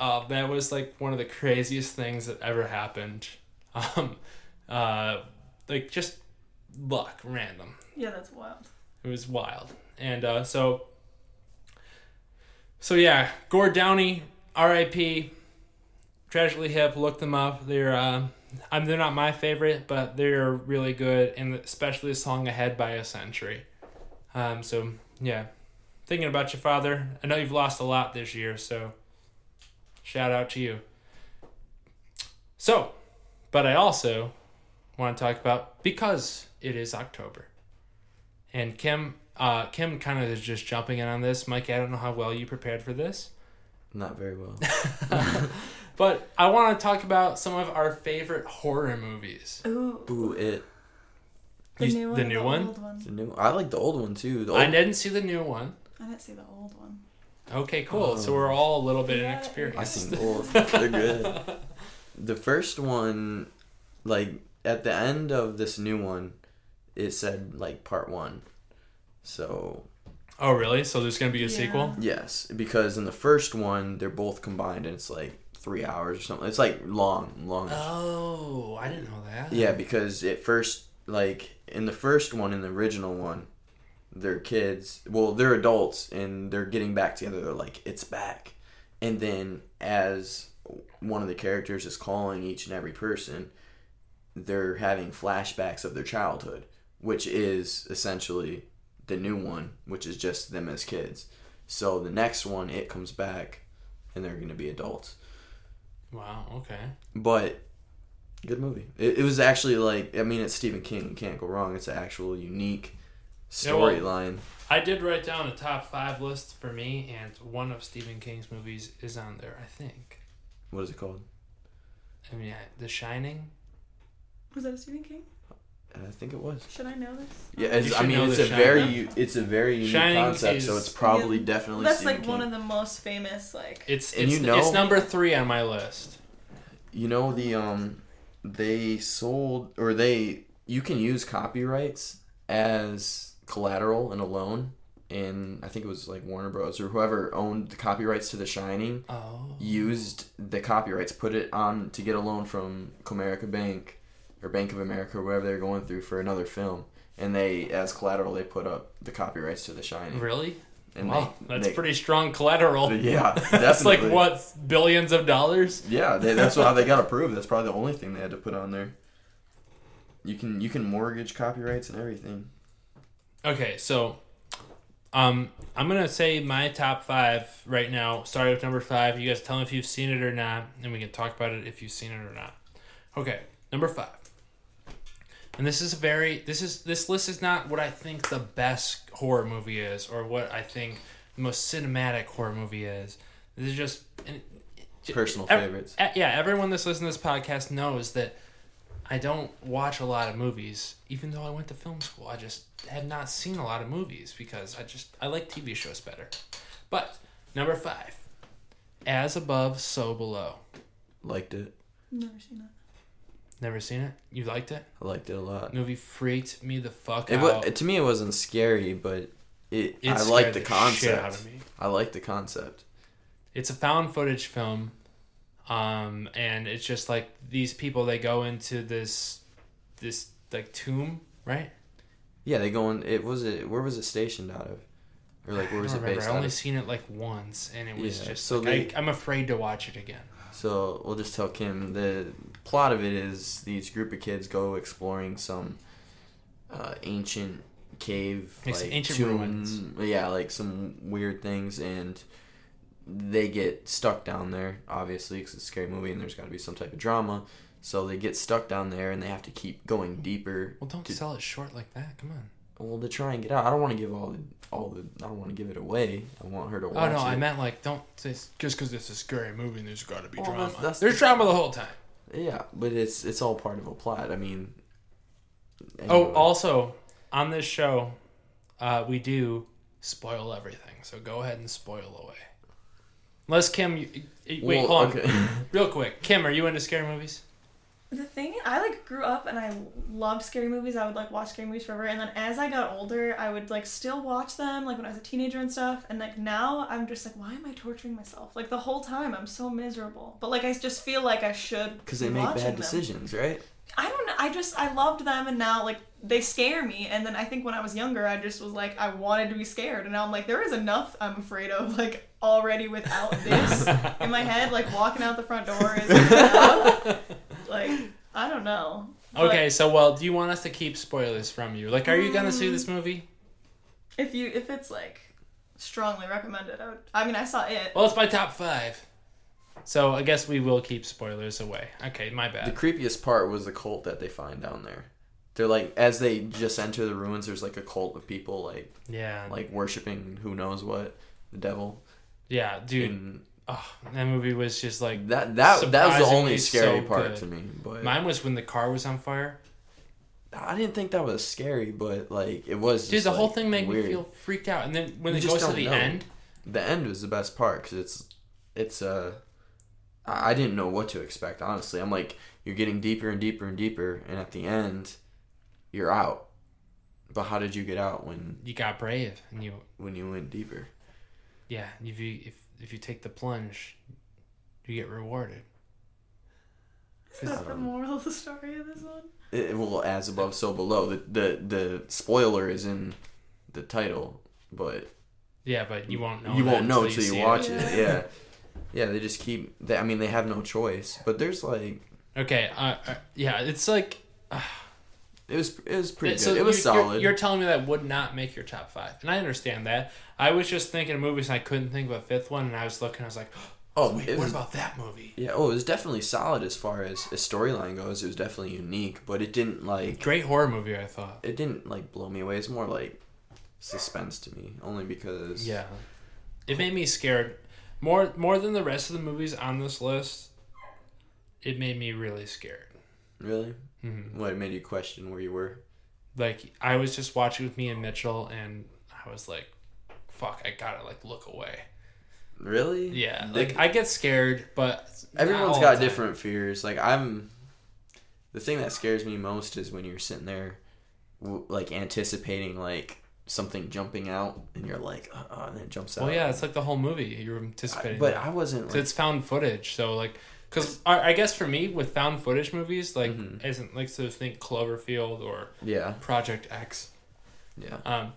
uh, that was like one of the craziest things that ever happened. Um, uh, like just luck, random. Yeah, that's wild. It was wild. And uh, so, so yeah, Gord Downie, R.I.P. Tragically Hip. Look them up. They're uh, I'm they're not my favorite, but they're really good, and especially the song "Ahead by a Century." Um, so yeah, thinking about your father. I know you've lost a lot this year, so shout out to you. So, but I also want to talk about because it is October. And Kim, uh, Kim kind of is just jumping in on this. Mike, I don't know how well you prepared for this, Not very well. but I want to talk about some of our favorite horror movies. Ooh. Ooh, it. The You- new one. the or new one? Old one. The new. I like the old one too. The old, I didn't see the new one. I didn't see the old one. Okay, cool. So Oh. we're all a little bit Yeah, inexperienced. I seen both. They're good. The first one, like at the end of this new one, it said like part one. So Oh, really? So there's gonna be a Yeah. sequel? yes, because in the first one they're both combined and it's like three hours or something. It's like long, long. Oh, I didn't know that. Yeah, because at first, like in the first one, in the original one, they're kids. Well, they're adults and they're getting back together. They're like, it's back. And then as one of the characters is calling each and every person, they're having flashbacks of their childhood, which is essentially the new one, which is just them as kids. So the next one, it comes back and they're going to be adults. Wow. Okay. But good movie. It, it was actually like I mean it's Stephen King. You can't go wrong. It's an actual unique Yeah, well- storyline. I did write down a top five list for me, and one of Stephen King's movies is on there. I think. what is it called? I mean, I- The Shining. Was that a Stephen King? I think it was. Should I know this? Yeah, it's, I mean it's a very Shining. u- it's a very unique Shining concept. so it's probably Yeah, definitely That's Stephen like King. one of the most famous like. It's And it's, you know- it's number three on my list. you know the um they sold or they you can use copyrights as collateral and a loan and I think it was like Warner Bros or whoever owned the copyrights to The Shining Oh. used the copyrights, put it on to get a loan from Comerica Bank or Bank of America or whatever they're going through for another film. And they, as collateral, they put up the copyrights to The Shining. Really? And wow, they, that's they- pretty strong collateral. Yeah, that's like what billions of dollars. Yeah, they, that's how they got approved. That's probably the only thing they had to put on there. You can you can mortgage copyrights and everything. Okay, so um, I'm gonna say my top five right now. Starting with number five. You guys tell me if you've seen it or not, and we can talk about it if you've seen it or not. Okay, number five. And this is a very this is this list is not what I think the best horror movie is or what I think the most cinematic horror movie is. This is just and- Personal ev- favorites. yeah, everyone that's listening to this podcast knows that I don't watch a lot of movies, even though I went to film school. I just have not seen a lot of movies because I just I like TV shows better. But number five, as above, so below. Liked it. Never seen it. Never seen it? You liked it? I liked it a lot. Movie freaked me the fuck It out. was, to me, it wasn't scary, but it. It I liked the shit concept. out of me. I liked the concept. It's a found footage film, um, and it's just like these people they go into this this like tomb, right? Yeah, they go in. It was it. Where was it stationed out of? Or like where was it remember. based I only of? seen it like once, and it was Yeah, just so like, they- I, I'm afraid to watch it again. So we'll just tell Kim the plot of it is these group of kids go exploring some uh, ancient cave, Like some like ancient tomb- ruins. Yeah, like some weird things, and they get stuck down there, obviously, because it's a scary movie and there's got to be some type of drama. So they get stuck down there and they have to keep going deeper. Well, don't to- sell it short like that. Come on. Well, to try and get out. I don't want to give all the all the. I don't want to give it away. I want her to Oh no, it. I meant like don't say just because it's a scary movie and there's got to be Well, drama. that's- that's there's the- drama the whole time. Yeah, but it's it's all part of a plot. I mean. Oh, also on this show, uh, we do spoil everything. So go ahead and spoil away. Unless Kim, you, you- wait, Well, hold on, okay. real quick. Kim, are you into scary movies? The thing I like grew up and I loved scary movies. I would like watch scary movies forever. And then as I got older, I would like still watch them like when I was a teenager and stuff. And like now I'm just like, why am I torturing myself? Like the whole time I'm so miserable. But like I just feel like I should Because they be make bad them. decisions, right? I don't know. I just I loved them and now like they scare me. And then I think when I was younger, I just was like I wanted to be scared. And now I'm like there is enough I'm afraid of like already without this in my head. Like walking out the front door is enough. like I don't know. But Okay, so well, do you want us to keep spoilers from you? Like, are you gonna see this hmm. movie? If you if it's like strongly recommended, I would. I mean, I saw it. Well, it's my top five. So I guess we will keep spoilers away. Okay, my bad. The creepiest part was the cult that they find down there. They're like, as they just enter the ruins, there's like a cult of people like Yeah, like worshiping who knows what, the devil. yeah, dude. And Oh, that movie was just like that that that was the only scary so part good. to me. But mine was when the car was on fire. I didn't think that was scary, but like it was. Dude, the whole thing made weird. me feel freaked out. And then when You it goes to the know. end, The end was the best part because it's it's uh I I didn't know what to expect. Honestly, I'm like you're getting deeper and deeper and deeper, and at the end, you're out. But how did you get out when you got brave, and you when you went deeper? yeah, if you if if you take the plunge, you get rewarded. Is that the moral of the story of this one? It, well, as above, so below. The the the spoiler is in the title, but Yeah, but you won't know. you won't know until see you watch Yeah. it. Yeah, yeah. They just keep. They, I mean, they have no choice. But there's like Okay, uh, uh, yeah, it's like it was it was pretty so good. It was you're, you're- solid. You're, telling me that would not make your top five, and I understand that. I was just thinking of movies, and I couldn't think of a fifth one, and I was looking, I was like, oh, wait, it what was, about that movie? Yeah, oh, it was definitely solid as far as a storyline goes. It was definitely unique, but it didn't like Great horror movie, I thought. it didn't like blow me away. It's more like suspense to me, only because Yeah, it made me scared more more than the rest of the movies on this list. It made me really scared. Really, hmm what made you question where you were? Like I was just watching with me and Mitchell, and I was like, "Fuck, I gotta like look away." Really? Yeah, They- like I get scared, but everyone's got different fears. Like I'm, the thing that scares me most is when you're sitting there, like anticipating like something jumping out, and you're like, uh, uh, and it jumps out. Well, yeah, it's like the whole movie. You're I- anticipating, but that. I wasn't. Like, it's found footage. So like, because I, I guess for me with found footage movies, like Mhm. isn't like so think Cloverfield or yeah, Project X. yeah. Um,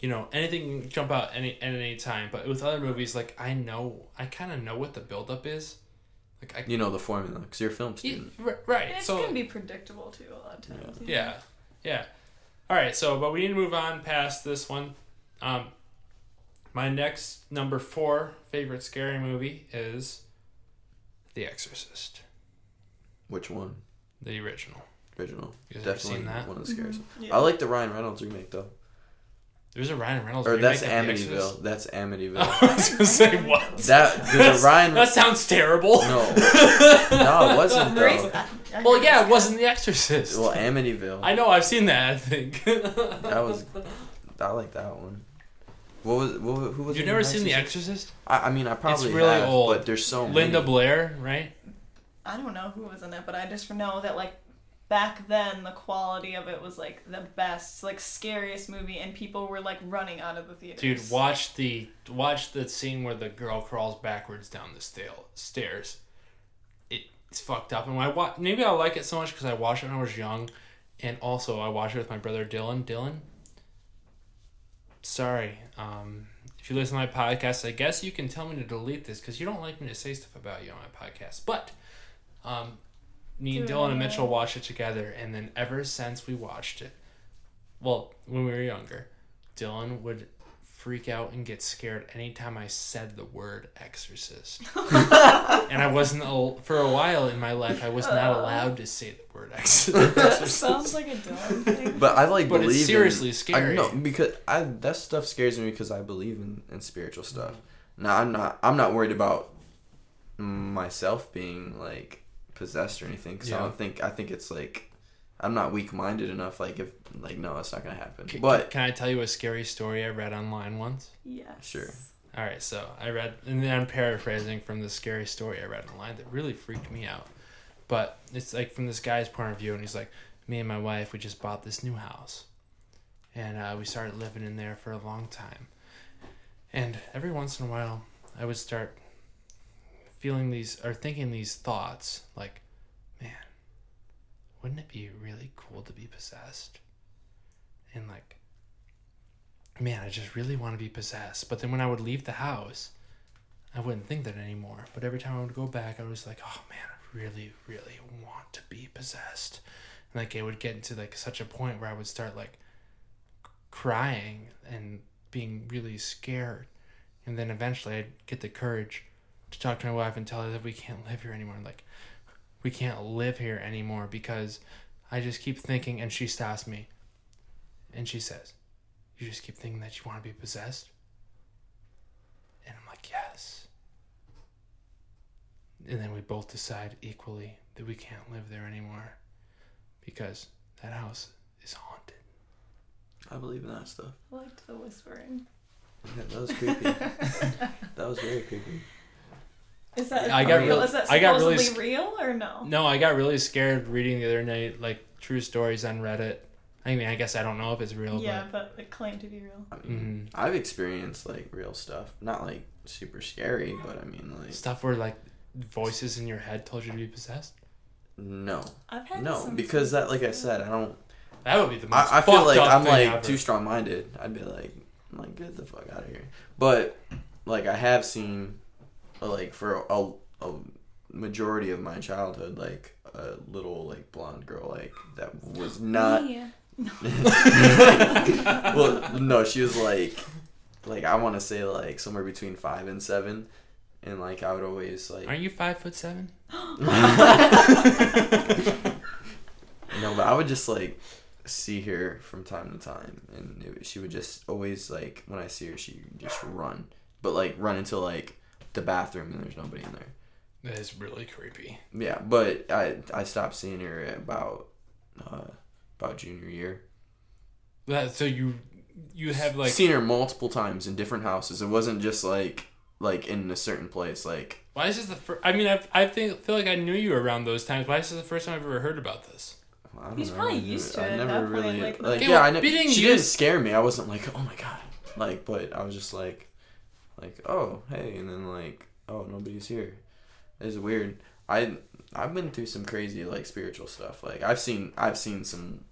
you know, anything can jump out any at any time. But with other movies, like I know, I kind of know what the buildup is. Like I, You know the formula because you're a film student. r- right. And it's so gonna be predictable too a lot of times. you know? yeah, yeah. All right. So, but we need to move on past this one. Um, my next number four favorite scary movie is The Exorcist, Which one? the original. Original. You guys ever Definitely seen that? one of the scariest. Mm-hmm. Yeah. I like the Ryan Reynolds remake though. There's a Ryan Reynolds. Or remake that's of The Amityville. That's Amityville. I was gonna say what? that the Ryan. That sounds terrible. No, no, it wasn't though. I- I Well, yeah, it wasn't The Exorcist. Well, Amityville. I know, I've seen that. I think. That was. I like that one. What was what, was- who was? You've in never seen The Exorcist? Exorcist? I, I mean, I probably it's really have, old. but there's so many Linda many. Blair, right? I don't know who was in it, but I just know that like back then the quality of it was like the best, like scariest movie, and people were like running out of the theater. Dude, watch the watch the scene where the girl crawls backwards down the stail, stairs. It's fucked up, and when I watch, maybe I like it so much because I watched it when I was young, and also I watched it with my brother Dylan. Dylan, sorry, um, if you listen to my podcast, I guess you can tell me to delete this because you don't like me to say stuff about you on my podcast. But, um, me and Dylan and. Mitchell watched it together, and then ever since we watched it, well, when we were younger, Dylan would freak out and get scared anytime I said the word exorcist. and I wasn't al- for a while in my life. I was not uh-huh. allowed to say the word exorcist. Sounds like a dumb thing. But I like But it's believe seriously in, scary. I, no, because I that stuff scares me because I believe in, in spiritual stuff. Mm-hmm. Now I'm not I'm not worried about myself being like possessed or anything because I don't think I think it's like I'm not weak minded enough. Like if like no, it's not gonna happen. C- But can I tell you a scary story I read online once? Yes. Sure. All right, so I read, and then I'm paraphrasing from the scary story I read online that really freaked me out. But it's like from this guy's point of view, and he's like, "Me and my wife, we just bought this new house, and uh, we started living in there for a long time. And every once in a while, I would start feeling these or thinking these thoughts, like, man, wouldn't it be really cool to be possessed? And like." man, I just really want to be possessed. But then when I would leave the house, I wouldn't think that anymore. But every time I would go back, I was like, oh man, I really, really want to be possessed. And like it would get into like such a point where I would start like crying and being really scared. And then eventually I'd get the courage to talk to my wife and tell her that we can't live here anymore. Like, we can't live here anymore because I just keep thinking, and she stops me. And she says, You just keep thinking that you want to be possessed? And I'm like, Yes. And then we both decide equally that we can't live there anymore because that house is haunted. I believe in that stuff. I liked the whispering. Yeah, that was creepy. that was very creepy. Is that I got real? real- Is that I got really supposedly sc- real or no? No, I got really scared reading the other night, like true stories on Reddit. I mean, I guess I don't know if it's real, Yeah, but it claimed to be real. I mean, Mhm. I've experienced like real stuff. Not like super scary, but I mean like stuff where like voices in your head told you to be possessed. no, I've had no, some because that like I said, I don't. That would be the most. I, I feel like up I'm like ever. too strong minded. I'd be like, I'm like get the fuck out of here. But like I have seen, like for a, a majority of my childhood, like a little like blonde girl like that was not. Me. well, no, she was like, like I want to say like somewhere between five and seven, and like I would always like. Aren't you five foot seven? No, but I would just like see her from time to time, and it, she would just always like when I see her, she just run, but like run into like the bathroom and there's nobody in there. That is really creepy. Yeah, but I I stopped seeing her about uh, about junior year. That so you you have like seen her multiple times in different houses. It wasn't just like like in a certain place. Like why is this the first? I mean, I I think feel like I knew you around those times. Why is this the first time I've ever heard about this? I don't He's know. probably I used never- to it I at never that point, really like- like, Okay, yeah. well, I never. being She didn't used- scare me. I wasn't like oh my god. Like, but I was just like, like oh hey, and then like oh nobody's here. It's weird. I I've been through some crazy like spiritual stuff. Like I've seen I've seen some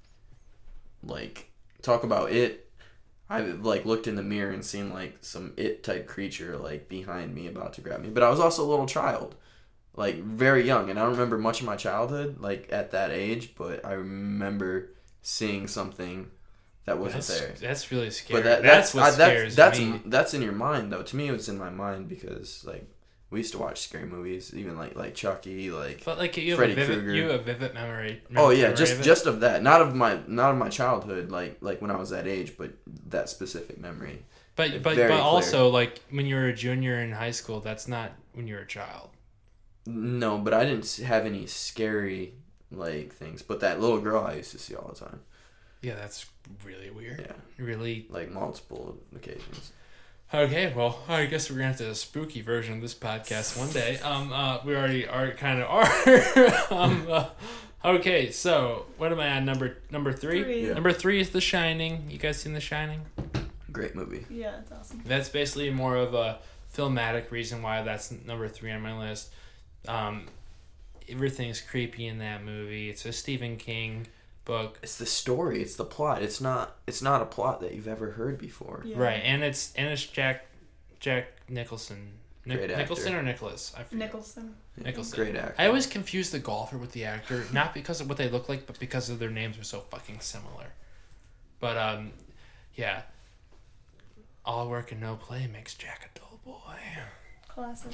like talk about it. I've like looked in the mirror and seen like some it type creature like behind me about to grab me. But I was also a little child. Like very young and I don't remember much of my childhood like at that age, but I remember seeing something that wasn't that's, there. That's really scary. But that, that's, that's what I, scares that's me. that's in, that's in your mind though. To me, it was in my mind because like we used to watch scary movies, even like like Chucky, like but like you have a vivid, you have a vivid memory. oh yeah, memory just of just of that, not of my not of my childhood, like like when I was that age, but that specific memory. But but but clear. also like when you were a junior in high school, that's not when you're a child. No, but I didn't have any scary like things. But that little girl I used to see all the time. Yeah, that's really weird. Yeah, Really. like multiple occasions. Okay, well, I guess we're gonna have to a spooky version of this podcast one day. Um, uh, we already are kind of are. um, uh, okay, so what am I on number number three? Three. Yeah. Number three is The Shining. You guys seen The Shining? Great movie. Yeah, it's awesome. That's basically more of a filmatic reason why that's number three on my list. Um, everything's creepy in that movie. It's a Stephen King book, It's the story. It's the plot. It's not. It's not a plot that you've ever heard before. Yeah. right? And it's and it's Jack Jack Nicholson. Nic- Great actor. Nicholson or Nicholas? I forget. Nicholson. Yeah, Nicholson. Great actor. I always confuse the golfer with the actor, not because of what they look like, but because of their names are so fucking similar. But um, yeah. all work and no play makes Jack a dull boy. Classic.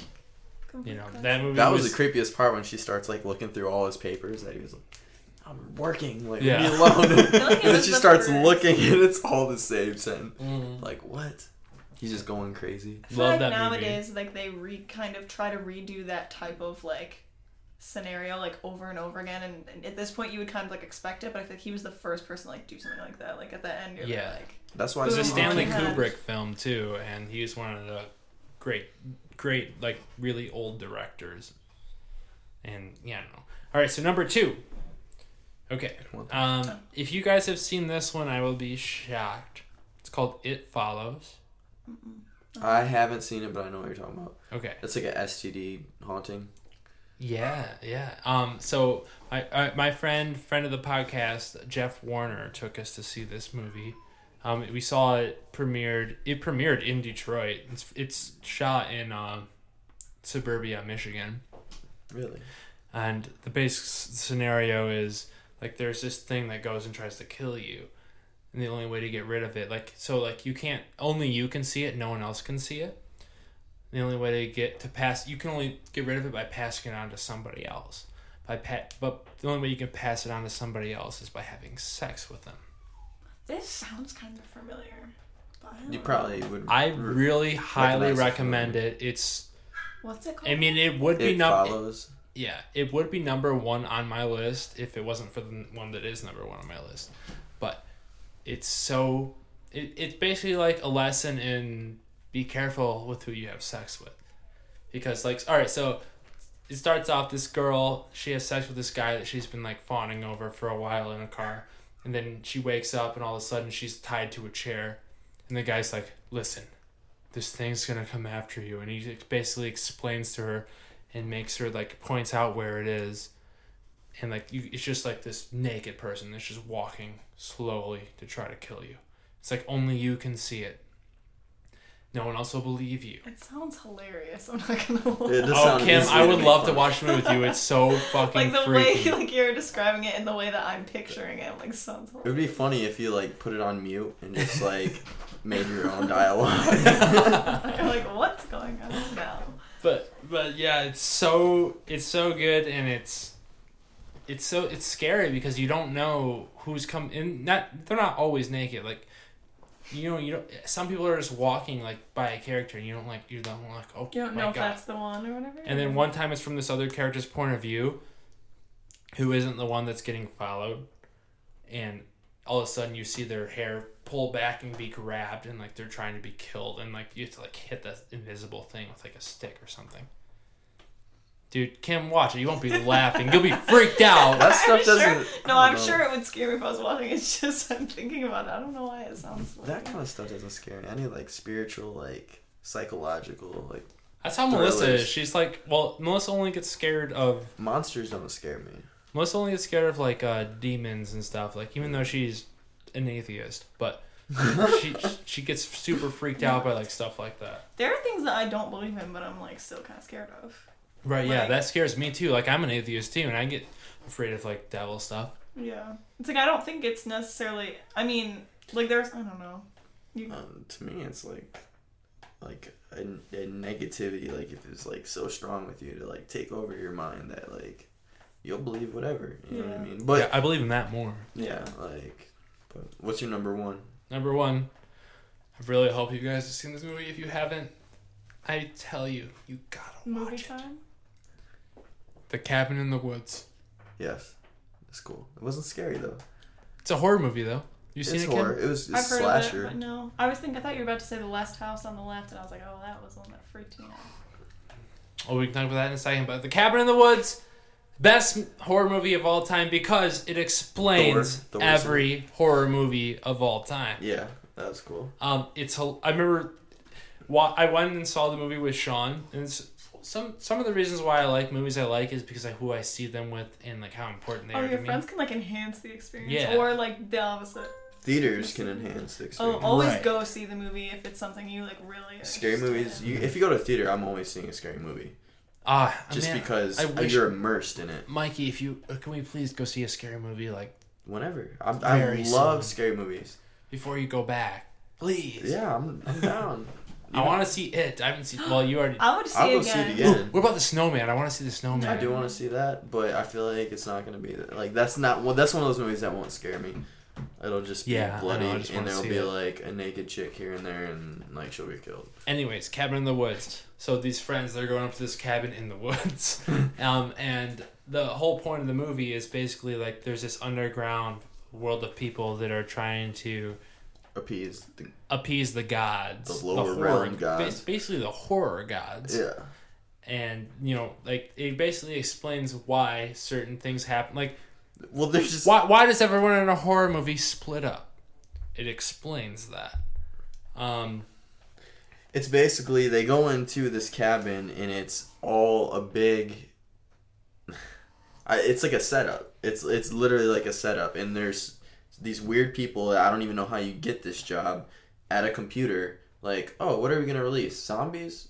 Complete You know classic. that movie. That was the creepiest part when she starts like looking through all his papers that he was like, I'm working, like Yeah. leave me alone. like it and then she the starts first- looking and it's all the same sentence. Mhm. Like what? He's just going crazy. I feel Love like that movie. nowadays, like they re kind of try to redo that type of like scenario like over and over again, and, and at this point you would kind of like expect it, but I think he was the first person to like do something like that. Like at the end, you're Yeah. like, That's why It was a Stanley Yeah. Kubrick film too, and he's one of the great, great, like really old directors. And yeah, no. All right, so number two. Okay, um, if you guys have seen this one, I will be shocked. It's called It Follows. I haven't seen it, but I know what you're talking about. Okay. It's like a STD haunting. Yeah, yeah. Um, so I, I, my friend, friend of the podcast, Jeff Warner, took us to see this movie. Um, we saw it premiered. It premiered in Detroit. It's it's shot in uh, suburbia, Michigan, Really? and the basic scenario is like there's this thing that goes and tries to kill you, and the only way to get rid of it, like so, like you can't only you can see it, no one else can see it. The only way to get to pass, you can only get rid of it by passing it on to somebody else. By pa- but the only way you can pass it on to somebody else is by having sex with them. this sounds kind of familiar. But I You probably would. I r- really highly recognize it recommend it. It's, What's it called? I mean, it would be It number, follows. Yeah, it would be number one on my list if it wasn't for the one that is number one on my list. But it's so, it, it's basically like a lesson in be careful with who you have sex with, because like, all right, so it starts off this girl she has sex with this guy that she's been like fawning over for a while in a car. And then she wakes up and all of a sudden she's tied to a chair. And the guy's like listen this thing's gonna come after you. And he basically explains to her and makes her like points out where it is and like you, it's just like this naked person that's just walking slowly to try to kill you it's like only you can see it no one else will believe you it sounds hilarious. I'm not gonna lie. It does Oh, Kim, I would be love to watch the movie with you. It's so fucking like the freaky. way like you're describing it and the way that I'm picturing it, like sounds It would be funny if you like put it on mute and just like made your own dialogue. You're like, what's going on now? But but yeah, it's so it's so good and it's it's so it's scary because you don't know who's come in. Not they're not always naked. Like you know you don't. Some people are just walking like by a character and you don't like you don't like oh You don't know if that's the one or whatever. And then one time it's from this other character's point of view, who isn't the one that's getting followed, and all of a sudden you see their hair pull back and be grabbed, and like they're trying to be killed, and like you have to like hit that invisible thing with like a stick or something. Dude, Kim, watch it. You won't be laughing. You'll be freaked out. That stuff I'm doesn't. no, I I'm know. sure it would scare me if I was watching. It's just I'm thinking about it. I don't know why it sounds. That kind of stuff doesn't scare me. Any like spiritual, like psychological, like That's how Melissa is. She's like, well, Melissa only gets scared of monsters don't scare me. Melissa only gets scared of like uh, demons and stuff. Like even though she's an atheist, but she she gets super freaked out by like stuff like that. There are things that I don't believe in, but I'm like still kind of scared of. Right? Yeah, Like- that scares me too. Like I'm an atheist too, and I get afraid of like devil stuff. Yeah, it's like I don't think it's necessarily. I mean, like there's I don't know. You, Um, to me, it's like like a, a negativity. Like if it's like so strong with you to like take over your mind that like you'll believe whatever. You know what I mean? But yeah, I believe in that more. yeah, like. But what's your number one? Number one, I really hope you guys have seen this movie. If you haven't, I tell you, you gotta movie watch it. time. The Cabin in the Woods. Yes, it's cool. It wasn't scary though. It's a horror movie though. You seen it's it, Kim? horror. It was a I've heard slasher. of it, but no. I was thinking. I thought you were about to say the last house on the left, and I was like, oh, that was the one that freaked me out. Oh, we can talk about that in a second. But The Cabin in the Woods, best horror movie of all time because it explains Thor. Thor is every horror movie of all time. Yeah, that was cool. Um, it's I remember, I went and saw the movie with Sean, and it's, some some of the reasons why I like movies I like is because of who I see them with and like how important they Oh, are to your me. friends can like enhance the experience, Yeah. or like the opposite. Theaters can enhance the experience. Oh, experience. always Right. go see the movie if it's something you like really. Scary interested movies. You, if you go to a theater, I'm always seeing a scary movie, Ah, just man, because I wish- you're immersed in it. Mikey, if you uh, can we please go see a scary movie like Whenever I'm, I love soon. scary movies. before you go back. Please. Yeah, I'm, I'm down. I want to see it. I haven't seen. Well, you already. I would see I'll it go see again. it again. What about the snowman? I want to see the snowman. I do want to see that, but I feel like it's not gonna be that. Like that's not. Well, that's one of those movies that won't scare me. It'll just be Yeah, I know, bloody, just and there'll be it. like a naked chick here and there, and like she'll be killed. Anyways, cabin in the woods. So these friends, they're going up to this cabin in the woods, um, and the whole point of the movie is basically like there's this underground world of people that are trying to Appease the appease the gods, The lower horror- realm gods. basically the horror gods. yeah. And you know, like it basically explains why certain things happen. Like Well, there's just why why does everyone in a horror movie split up? It explains that. Um, it's basically they go into this cabin and it's all a big. It's like a setup. It's it's literally like a setup, and there's these weird people. I don't even know how you get this job at a computer. Like, oh, what are we gonna release? Zombies?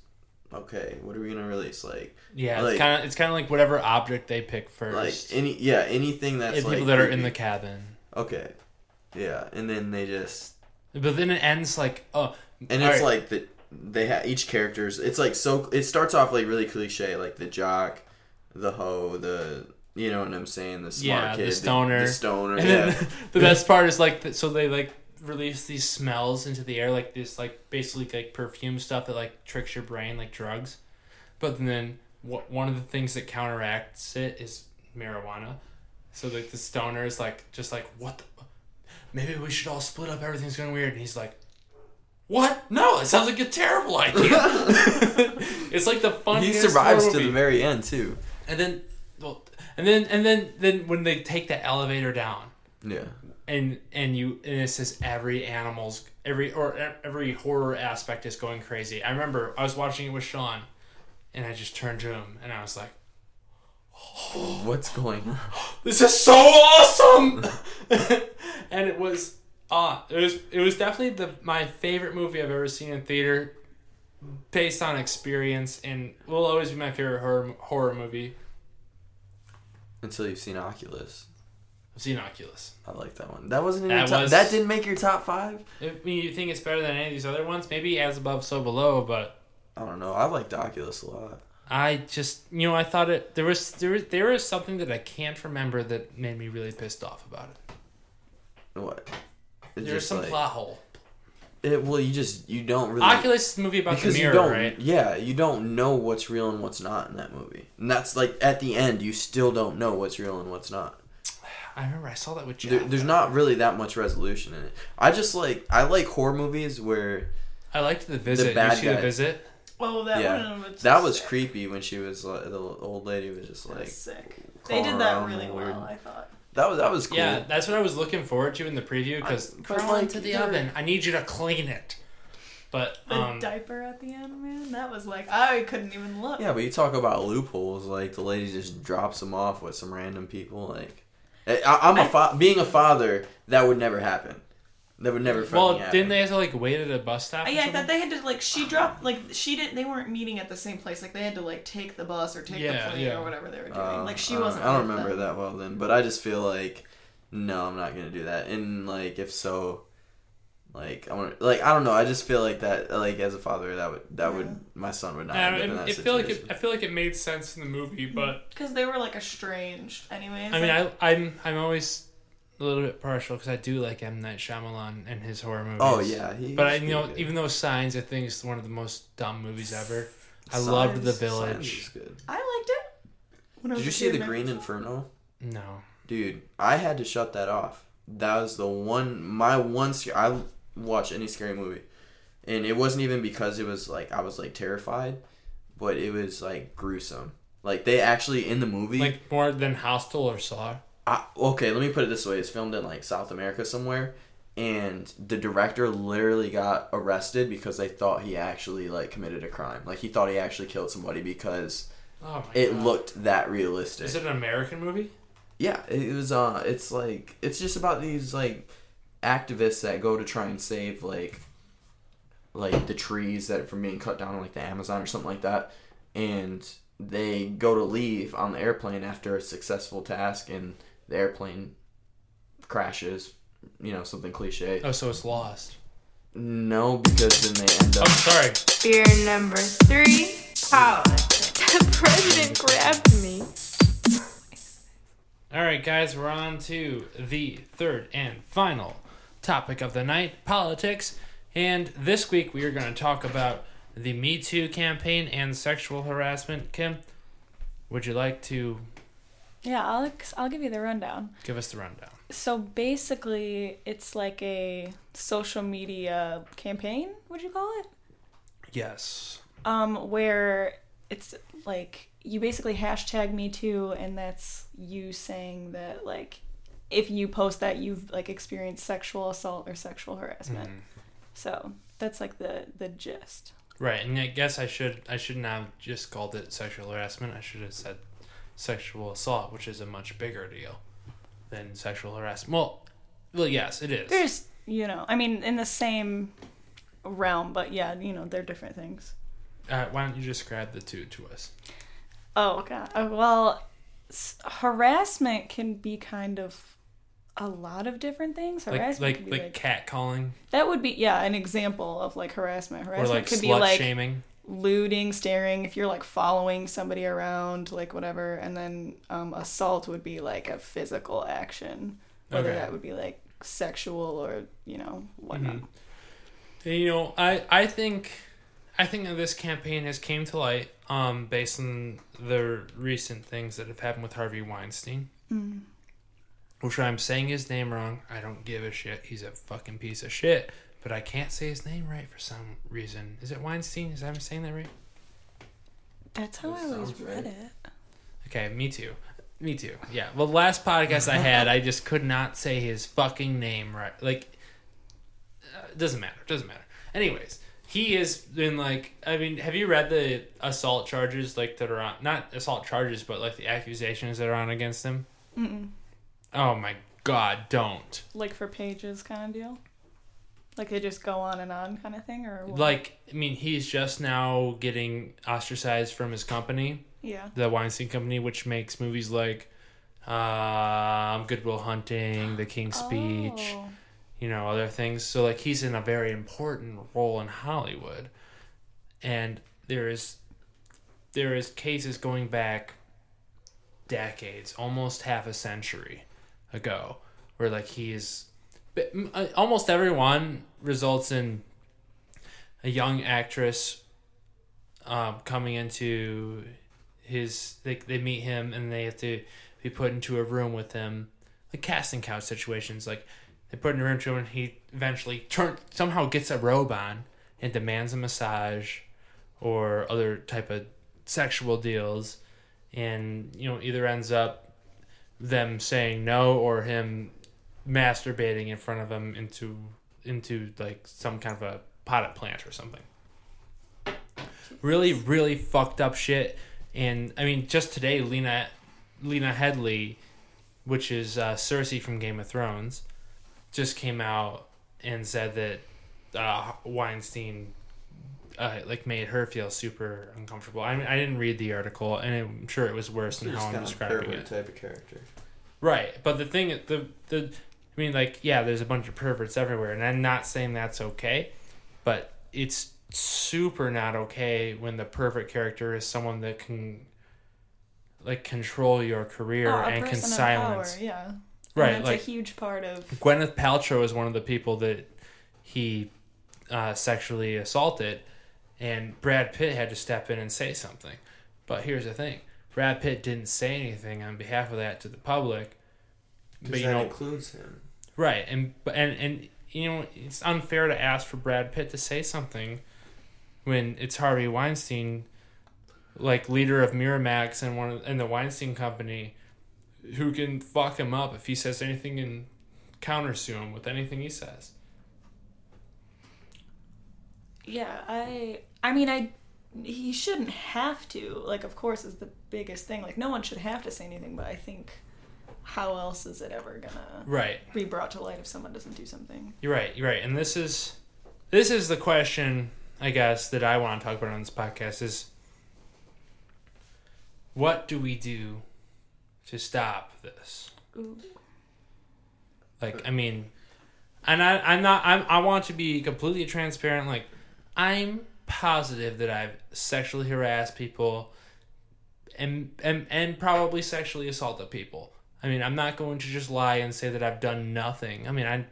Okay, what are we gonna release? Like, yeah, Like- it's kind of it's kind of like whatever object they pick first. like any yeah anything that's and like people that are in the cabin. okay, yeah, and then they just But then it ends like oh, and it's right, like the they have each characters. It's like so. It starts off like really cliche, like the jock, the hoe, the you know what I'm saying, the smart Yeah, the stoner. the, stoner. and yeah, then the best part is like so they like release these smells into the air like this like basically like perfume stuff that like tricks your brain like drugs, but then what one of the things that counteracts it is marijuana. So like the stoner is like just like what the maybe we should all split up everything's going weird and he's like what no it sounds like a terrible idea it's like the funniest. he survives to the very end too. and then well and then and then then when they take the elevator down Yeah, and and you and it says every animal's every or every horror aspect is going crazy. I remember I was watching it with Sean, and I just turned to him and I was like, what's going on? "This is so awesome!" and it was ah, it was it was definitely the my favorite movie I've ever seen in theater, based on experience, and will always be my favorite horror horror movie. Until you've seen Oculus. I've seen Oculus. I like that one. That wasn't in That your top. was- That didn't make your top five. I mean, you think it's better than any of these other ones? Maybe as above, so below, but. I don't know. I liked Oculus a lot. I just, you know, I thought it. There was there was there was something that I can't remember that made me really pissed off about it. What? It's There's some like- plot hole. It, well, you just you don't really. Oculus is the movie about because the you don't right? yeah you don't know what's real and what's not in that movie and that's like at the end you still don't know what's real and what's not I remember I saw that with Jeff. there, there's not really that much resolution in it i just like i like horror movies where I liked the visit. The bad you see the guy. visit? Oh, that yeah one was that was sick. creepy when she was like the old lady was just That was like sick. They did that around really weird. well, I thought. that was that was cool Yeah, that's what I was looking forward to in the preview because I- but, crawl like, into the they're- oven. I need you to clean it. But The um, diaper at the end, man, that was like I couldn't even look. yeah but you talk about loopholes like the lady just drops them off with some random people like I, i'm a I- fa- being a father that would never happen that would never fucking well, didn't they have to like wait at a bus stop? Uh, or Yeah, I thought they had to like she dropped like she didn't. They weren't meeting at the same place. Like they had to like take the bus or take Yeah, the plane yeah. or whatever they were doing. Uh, like she I don't- wasn't. I don't remember them. that well then, but I just feel like no, I'm not gonna do that. And like, if so, like I want, like I don't know. I just feel like that, like as a father, that would that would my son would not I end up don't in that it, it feel like it, I feel like it made sense in the movie, mm-hmm. but because they were like estranged. Anyways, I mean, like, I I'm I'm always a little bit partial because I do like M Night Shyamalan and his horror movies. oh yeah, he, But I you know good. even though Signs I think is one of the most dumb movies ever. I Signs- loved The Signs Village. is good. I liked it. When I was Did you see the man. Green Inferno? No. Dude, I had to shut that off. That was the one, my one. I watch any scary movie, and it wasn't even because it was like I was like terrified, but it was like gruesome. Like they actually in the movie. Like more than Hostel or Saw. I, okay, let me put it this way: it's filmed in like South America somewhere, and the director literally got arrested because they thought he actually like committed a crime. Like he thought he actually killed somebody because Oh it god. looked that realistic. Is it an American movie? Yeah, it was. Uh, it's like it's just about these like activists that go to try and save like like the trees that are from being cut down in like the Amazon or something like that, and they go to leave on the airplane after a successful task, and the airplane crashes. You know, something cliche. Oh, so it's Lost. No, because then they end up Oh, up. sorry. Fear number three, politics. The president grabbed me. All right, guys, we're on to the third and final topic of the night politics. And this week we are going to talk about the Me Too campaign and sexual harassment. Kim, would you like to Yeah, I'll I'll give you the rundown. give us the rundown? So basically, it's like a social media campaign. Would you call it? Yes. um, where it's like you basically hashtag me too and that's you saying that like if you post that you've like experienced sexual assault or sexual harassment so that's like the the gist Right, and I guess I should I should not have just called it sexual harassment. I should have said sexual assault, which is a much bigger deal than sexual harassment. Well, well, yes, it is. there's you know i mean in the same realm but yeah you know they're different things Uh, why don't you describe the two to us? oh god Uh, well s- harassment can be kind of a lot of different things Like harassment like be like, like cat calling That would be yeah, an example of like harassment. or Harassment like could slut be like shaming. looting, staring. If you're like following somebody around, like whatever, and then um, assault would be like a physical action, whether Okay. that would be like sexual or you know whatnot. Mhm. And, you know, I I think I think that this campaign has came to light um based on the recent things that have happened with Harvey Weinstein. Mm. Which I'm saying his name wrong. I don't give a shit. He's a fucking piece of shit. But I can't say his name right for some reason. Is it Weinstein? Is that I'm saying that right? That's how That I always read right. it. Okay, me too. Me too. Yeah. Well, last podcast I had, I just could not say his fucking name right. Like, uh, it doesn't matter. Doesn't matter. Anyways, he has been like. I mean, have you read the assault charges like that are on? Not assault charges, but like the accusations that are on against him. Mm-mm. Oh my god! Don't. Like for pages kind of deal. Like they just go on and on kind of thing, or what? Like, I mean, he's just now getting ostracized from his company. yeah. the Weinstein Company, which makes movies like um, Good Will Hunting, The King's Speech, Oh. you know, other things. So like he's in a very important role in Hollywood, and there is there is cases going back decades, almost half a century ago, where like he is mm, uh, almost everyone results in a young actress um, coming into his they, they meet him and they have to be put into a room with him like casting couch situations like they put in a room to him and he eventually turn somehow gets a robe on and demands a massage or other type of sexual deals and you know either ends up them saying no or him masturbating in front of them into into like some kind of a potted plant or something. Really really fucked up shit. And i mean just today lena lena Headey which is uh, cersei from game of thrones just came out and said that uh, weinstein uh, like made her feel super uncomfortable i mean i didn't read the article and i'm sure it was worse than Just how i'm of describing it type of character. Right, but the thing, the the, I mean, like, yeah, there's a bunch of perverts everywhere, and I'm not saying that's okay, but it's super not okay when the perfect character is someone that can, like, control your career Oh, and can silence. power, yeah. And Right, that's like a huge part of. Gwyneth Paltrow is one of the people that he uh, sexually assaulted, and Brad Pitt had to step in and say something. But here's the thing: Brad Pitt didn't say anything on behalf of that to the public. But you that know, includes him. Right, and and and you know it's unfair to ask for Brad Pitt to say something when it's Harvey Weinstein, like leader of Miramax and one of, and the Weinstein Company, who can fuck him up if he says anything and countersue him with anything he says. Yeah, I. I mean, I. He shouldn't have to. Like, of course, is the biggest thing. Like, no one should have to say anything. But I think, how else is it ever gonna Right, be brought to light if someone doesn't do something? you're right, you're right, and this is this is the question I guess that I want to talk about on this podcast is what do we do to stop this? Ooh. Like, I mean, and I, I'm not. I'm, I want to be completely transparent. Like, I'm positive that I've sexually harassed people, and and and probably sexually assaulted people. I mean, I'm not going to just lie and say that I've done nothing. I mean, I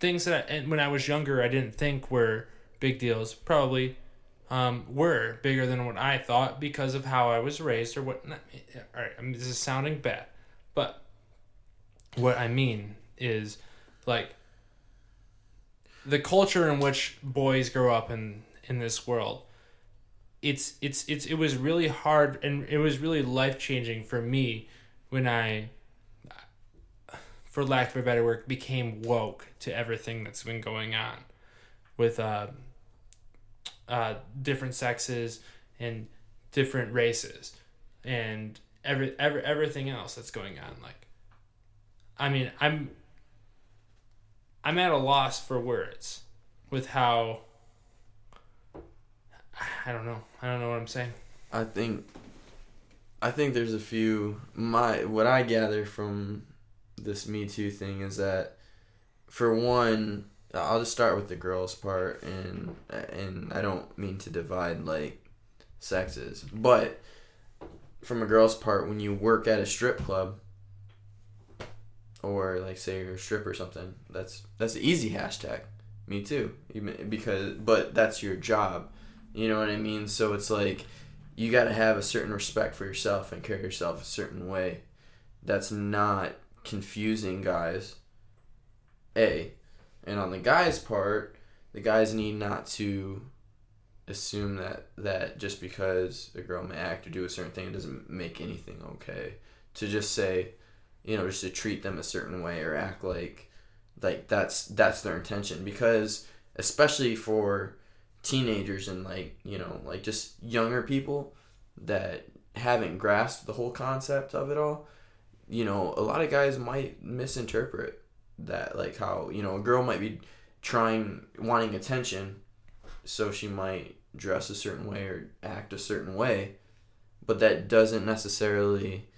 things that I, and when I was younger I didn't think were big deals probably um, were bigger than what I thought because of how I was raised or what. All right, I mean, this is sounding bad, but what I mean is like the culture in which boys grow up in in this world. It's it's it's it was really hard and it was really life changing for me when I for lack of a better word, became woke to everything that's been going on with uh, uh, different sexes and different races and every, every everything else that's going on. Like, I mean, I'm I'm at a loss for words with how I don't know. I don't know what I'm saying. I think I think there's a few my what I gather from this Me Too thing is that for one, I'll just start with the girls part and and I don't mean to divide like sexes, but from a girl's part when you work at a strip club or like say you're a strip or something, that's that's an easy hashtag. Me too. Even because but that's your job. You know what I mean? So it's like you got to have a certain respect for yourself and carry yourself a certain way. That's not confusing guys. A. And on the guys' part, the guys need not to assume that that just because a girl may act or do a certain thing it doesn't make anything okay. To just say, you know, just to treat them a certain way or act like like that's that's their intention. Because especially for teenagers and like, you know, like just younger people that haven't grasped the whole concept of it all, you know, a lot of guys might misinterpret that, like how, you know, a girl might be trying, wanting attention, so she might dress a certain way or act a certain way, but that doesn't necessarily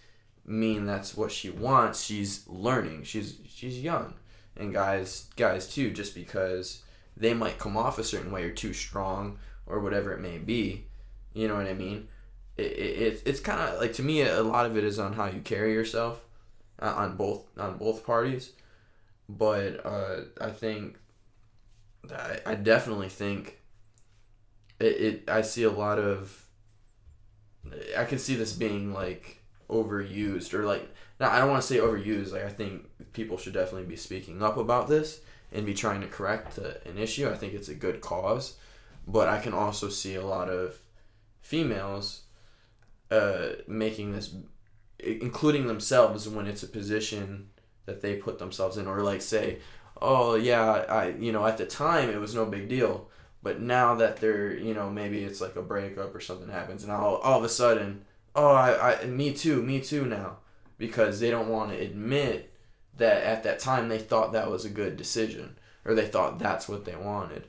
mean that's what she wants. She's learning. She's she's young, and guys guys too. Just because they might come off a certain way or too strong or whatever it may be, you know what I mean it, it it's kind of like to me a lot of it is on how you carry yourself uh, on both on both parties but uh, I think I, I definitely think it, it I see a lot of I can see this being like overused or like now I don't want to say overused like I think people should definitely be speaking up about this and be trying to correct an issue. I think it's a good cause but I can also see a lot of females uh, making this, including themselves when it's a position that they put themselves in, or like say, oh yeah, I you know at the time it was no big deal, but now that they're you know maybe it's like a breakup or something happens, and all all of a sudden, oh I, I me too, me too now, because they don't want to admit that at that time they thought that was a good decision or they thought that's what they wanted.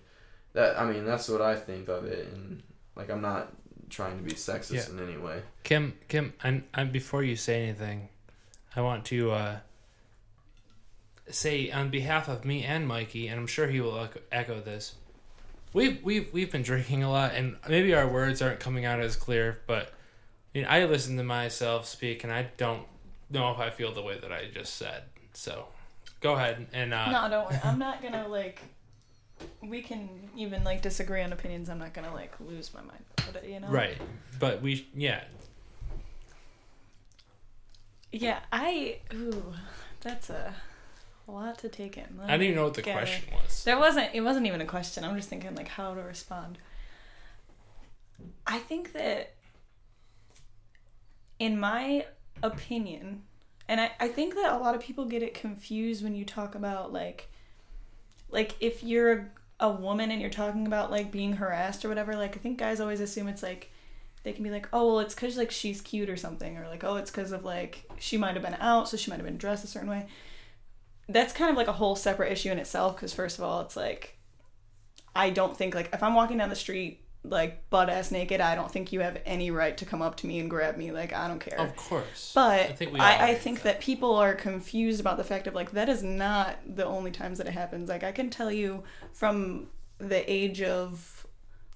That I mean that's what I think of it, and like I'm not trying to be sexist yeah. in any way. Kim, Kim, and, and before you say anything, I want to uh, say on behalf of me and Mikey, and I'm sure he will echo this. We've we've we've been drinking a lot, and maybe our words aren't coming out as clear. But I, mean, I listen to myself speak, and I don't know if I feel the way that I just said. So, go ahead and uh, no, don't worry. I'm not gonna like we can even like disagree on opinions. I'm not gonna like lose my mind about it, you know. Right, but we yeah. Yeah, I ooh, that's a, a lot to take in. Let I didn't even know what the question was. There wasn't. It wasn't even a question. I'm just thinking like how to respond. I think that, in my opinion, and I, I think that a lot of people get it confused when you talk about like like if you're a woman and you're talking about like being harassed or whatever, like I think guys always assume it's like they can be like, oh well, it's because like she's cute or something, or like oh it's because of like she might have been out, so she might have been dressed a certain way. That's kind of like a whole separate issue in itself because first of all, it's like I don't think like if I'm walking down the street like butt ass naked, I don't think you have any right to come up to me and grab me. Like I don't care. Of course. But I think I, I think with that. people are confused about the fact of like that is not the only times that it happens. Like I can tell you from the age of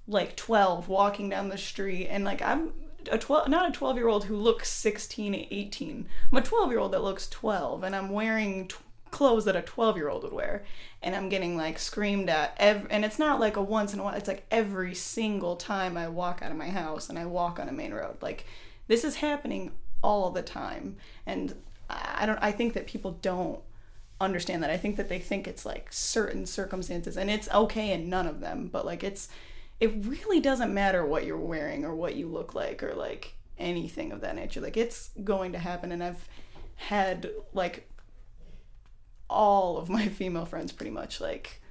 like 12 walking down the street and like I'm a 12 not a 12 year old who looks 16 18 I'm a 12 year old that looks 12 and I'm wearing clothes that a 12 year old would wear. And I'm getting like screamed at ev- and it's not like a once in a while it's like every single time I walk out of my house and I walk on a main road. Like this is happening all the time. And I don't I think that people don't understand that. I think that they think it's like certain circumstances and it's okay in none of them. But like it's it really doesn't matter what you're wearing or what you look like or like anything of that nature. Like it's going to happen. And I've had like all of my female friends pretty much like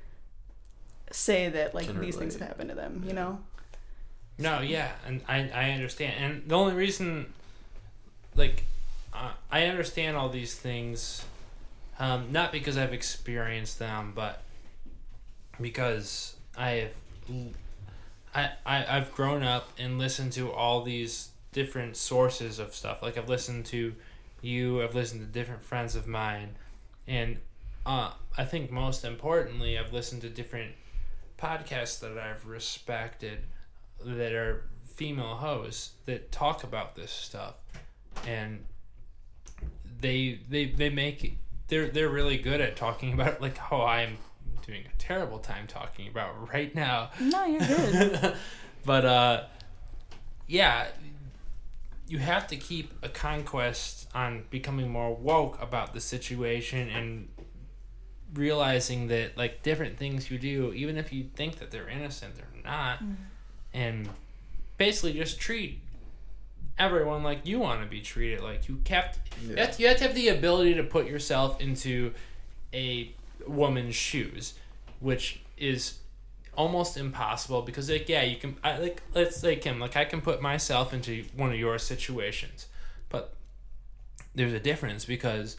say that like Can these things have happened to them you know? No, yeah, and I I understand, and the only reason, like, uh, I understand all these things, um, not because I've experienced them, but because I have, I, I I've grown up and listened to all these different sources of stuff. Like I've listened to you, I've listened to different friends of mine, and uh, I think most importantly, I've listened to different podcasts that I've respected that are female hosts that talk about this stuff. And they they they make they're they're really good at talking about it like how I'm doing a terrible time talking about right now. No you're good. But uh yeah you have to keep a conquest on becoming more woke about the situation and realizing that like different things you do even if you think that they're innocent they're not. And basically just treat everyone like you want to be treated like you kept you, have to, you have to have the ability to put yourself into a woman's shoes which is almost impossible because like yeah you can I, like let's say Kim like I can put myself into one of your situations but there's a difference because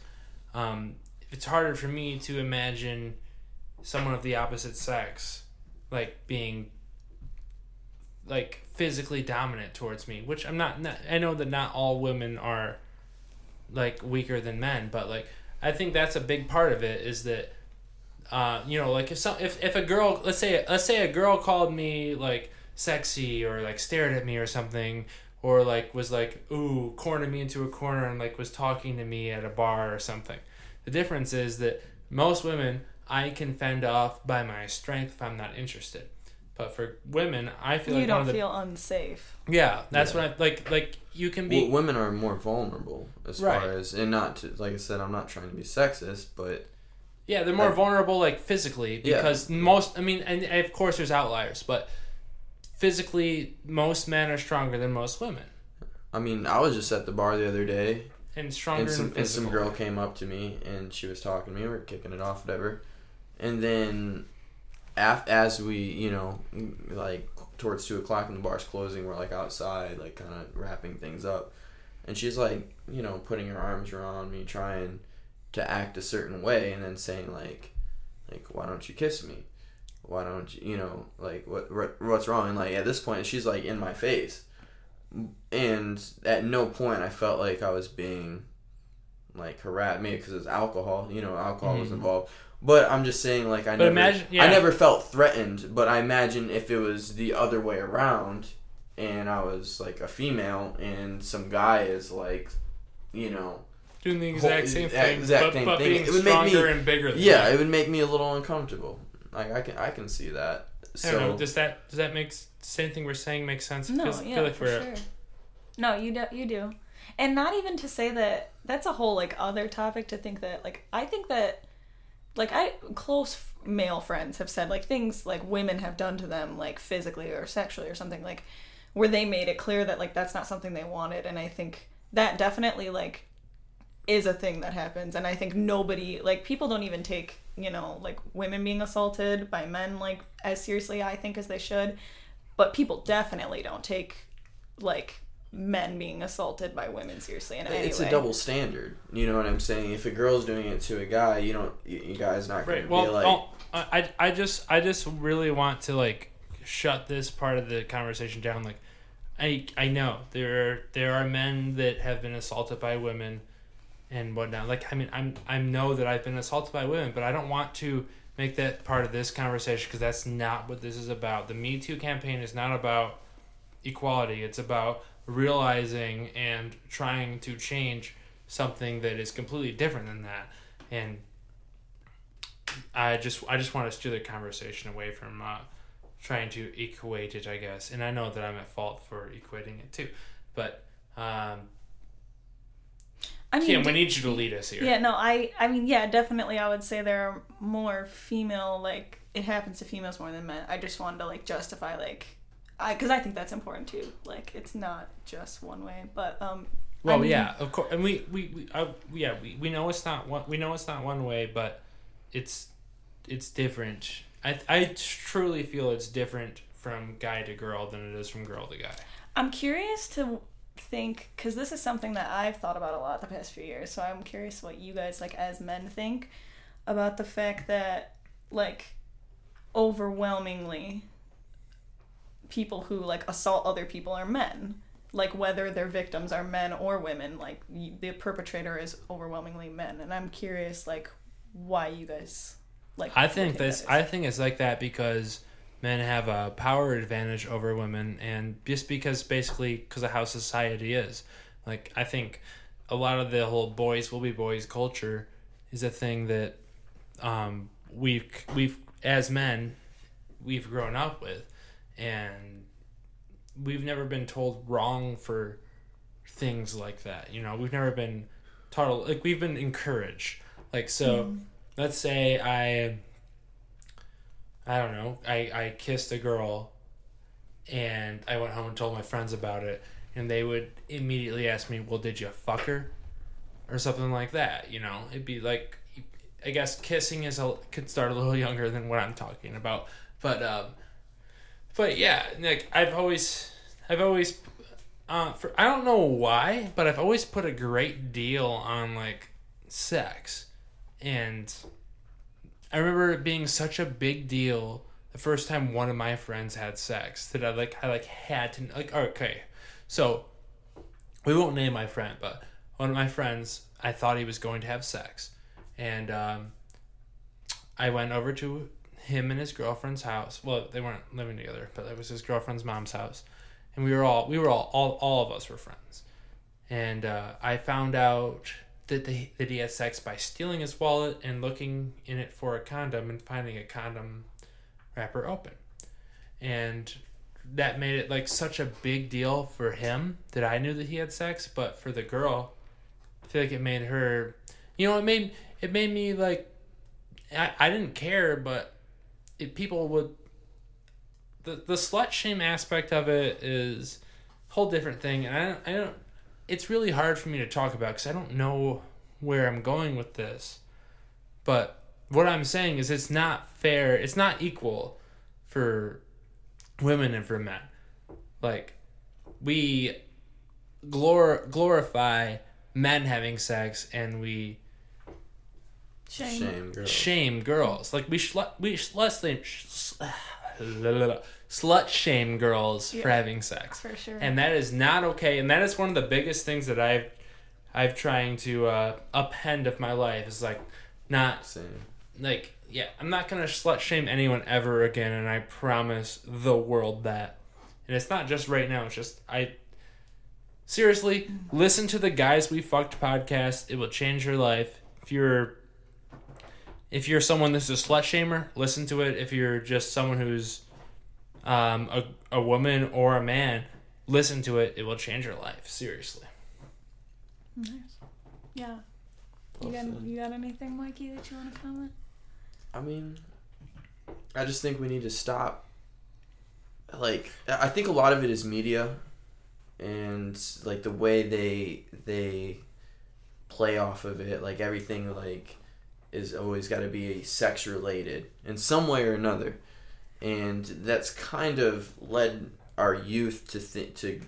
um, it's harder for me to imagine someone of the opposite sex like being like physically dominant towards me which i'm not, not i know that not all women are like weaker than men but like i think that's a big part of it is that uh, you know like if some if, if a girl let's say let's say a girl called me like sexy or like stared at me or something or like was like ooh cornered me into a corner and like was talking to me at a bar or something the difference is that most women i can fend off by my strength if i'm not interested but for women i feel you like one don't of the feel unsafe yeah that's Yeah. what i like like you can be Well, women are more vulnerable as Right. far as, and not to, like I said, I'm not trying to be sexist, but Yeah, they're more Like- vulnerable, like physically, Yeah. because most. I mean, and and of course, there's outliers, but physically, most men are stronger than most women, I mean, I was just at the bar the other day, and stronger and some, and some girl came up to me and she was talking to me. We were kicking it off, whatever. And then, af- as we, you know, like towards two o'clock and the bar's closing, we're like outside, like kind of wrapping things up. And she's like, you know, putting her arms around me, trying to act a certain way, and then saying like, like, why don't you kiss me? Why don't you, you know, like, what, what what's wrong? And like at this point, she's like in my face, and at no point I felt like I was being like harassed. Maybe because it's alcohol, you know, alcohol was Mhm. involved. But I'm just saying, like, I But never, imagine- I never felt threatened. But I imagine if it was the other way around, and I was like a female, and some guy is like, you know, doing the exact whole- same thing, exact but, same but thing. being It would make me- and bigger. Than yeah, you. it would make me a little uncomfortable. Like I can, I can see that. I don't know. Does that does that make s- same thing we're saying make sense? No, feels- I yeah, feel like for we're sure. No, you do. You do, and not even to say that. That's a whole like other topic to think that. Like I think that, like I close male friends have said like things like women have done to them like physically or sexually or something like where they made it clear that like that's not something they wanted, and I think that definitely like is a thing that happens, and I think nobody like people don't even take you know like women being assaulted by men like as seriously I think as they should but people definitely don't take like men being assaulted by women seriously in any it's way. a double standard. You know what I'm saying? If a girl's doing it to a guy, you don't, you, you guys not gonna right. Well, be like, oh, I I just I just really want to like shut this part of the conversation down. Like, I I know there are there are men that have been assaulted by women, and whatnot. Like, I mean, I'm I know that I've been assaulted by women, but I don't want to make that part of this conversation because that's not what this is about. The Me Too campaign is not about equality. It's about realizing and trying to change something that is completely different than that. And I just I just want to steer the conversation away from uh, trying to equate it, I guess. And I know that I'm at fault for equating it too, but um, I mean, Kim, we need you to lead us here. Yeah, no, I I mean, yeah, definitely I would say there are more female like it happens to females more than men. I just wanted to like justify like I cuz I think that's important too. Like it's not just one way, but um I Well, mean- yeah, of course, and we we, we uh, yeah we, we know it's not one we know it's not one way, but it's it's different. I I truly feel it's different from guy to girl than it is from girl to guy. I'm curious to think cuz this is something that I've thought about a lot the past few years. So I'm curious what you guys like as men think about the fact that like overwhelmingly people who like assault other people are men like whether their victims are men or women like the perpetrator is overwhelmingly men and i'm curious like why you guys like I think this. I think it's like that because men have a power advantage over women and just because basically because of how society is. Like I think a lot of the whole boys will be boys culture is a thing that um we've we've as men we've grown up with and we've never been told wrong for things like that. You know, we've never been taught like we've been encouraged. Like so let's say I I don't know, I, I kissed a girl and I went home and told my friends about it and they would immediately ask me, Well, did you fuck her? Or something like that, you know? It'd be like I guess kissing is a could start a little younger than what I'm talking about. But um but yeah, like I've always I've always uh, for I don't know why, but I've always put a great deal on like sex, and I remember it being such a big deal the first time one of my friends had sex that I like I like had to like okay, so we won't name my friend, but one of my friends I thought he was going to have sex, and um, I went over to him and his girlfriend's house. Well, they weren't living together, but it was his girlfriend's mom's house, and we were all we were all all, all of us were friends, and uh, I found out that they that he had sex by stealing his wallet and looking in it for a condom and finding a condom wrapper open, and that made it like such a big deal for him that I knew that he had sex, but for the girl, I feel like it made her, you know, it made it made me like, I I didn't care, but it, people would. The the slut shame aspect of it is a whole different thing, and I don't I don't. It's really hard for me to talk about because I don't know where I'm going with this, but what I'm saying is it's not fair. It's not equal for women and for men. Like we glor- glorify men having sex and we shame, Shame, girl. shame girls. Like we slut we slut shame slut shame girls for having sex. for sure And that is not okay. And that is one of the biggest things that I've I've trying to uh, upend of my life is like not Same. like yeah i'm not gonna slut shame anyone ever again and i promise the world that and it's not just right now it's just i seriously listen to the guys we fucked podcast it will change your life if you're if you're someone that's a slut shamer listen to it if you're just someone who's um, a, a woman or a man listen to it it will change your life seriously nice yeah you got, you got anything mikey that you want to comment I mean, I just think we need to stop. Like, I I think a lot of it is media, and like the way they they play off of it. Like everything, like is always got to be sex related in some way or another, and that's kind of led our youth to to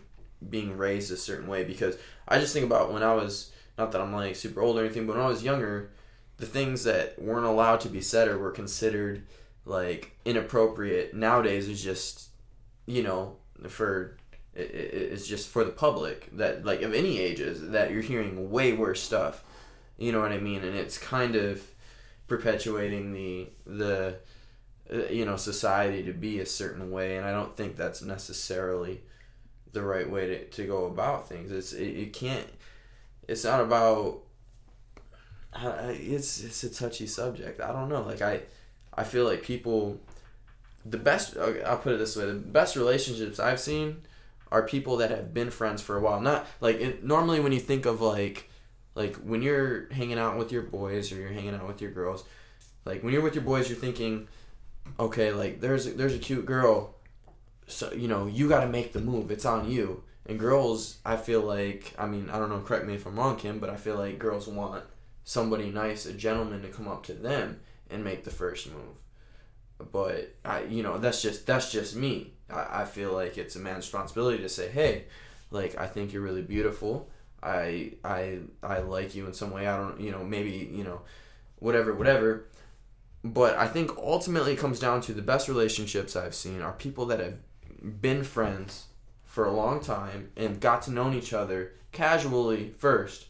being raised a certain way. Because I just think about when I was not that I'm like super old or anything, but when I was younger the things that weren't allowed to be said or were considered like inappropriate nowadays is just you know, for it's just for the public that like of any ages that you're hearing way worse stuff. You know what I mean? And it's kind of perpetuating the the Uh, you know society to be a certain way, and I don't think that's necessarily the right way to, to go about things. It's it, it can't. It's not about. It's it's a touchy subject. I don't know. Like I, I feel like people. The best. I'll put it this way: the best relationships I've seen are people that have been friends for a while. Not like it, normally when you think of like, like when you're hanging out with your boys or you're hanging out with your girls, like when you're with your boys, you're thinking, okay, like there's there's a cute girl, so you know you got to make the move. It's on you. And girls, I feel like, I mean, I don't know, correct me if I'm wrong, Kim, but I feel like girls want somebody nice, a gentleman, to come up to them and make the first move. But I, you know, that's just that's just me. I, I feel like it's a man's responsibility to say, hey, like I think you're really beautiful. I I I like you in some way. I don't, you know, maybe you know, whatever, whatever. But I think ultimately it comes down to the best relationships I've seen are people that have been friends for a long time and got to know each other casually first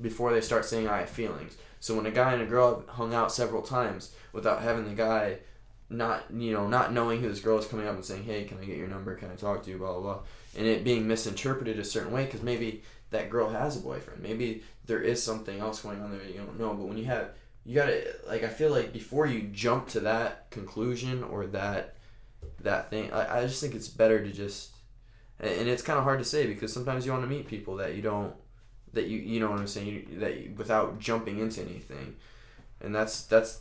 before they start saying I have feelings. So when a guy and a girl have hung out several times without having the guy not you know not knowing who this girl is coming up and saying hey can I get your number? Can I talk to you? Blah blah blah. And it being misinterpreted a certain way because maybe that girl has a boyfriend. Maybe there is something else going on there you don't know. But when you have you gotta like I feel like before you jump to that conclusion or that that thing I, I just think it's better to just and it's kind of hard to say because sometimes you want to meet people that you don't that you you know what I'm saying you, that you, without jumping into anything and that's that's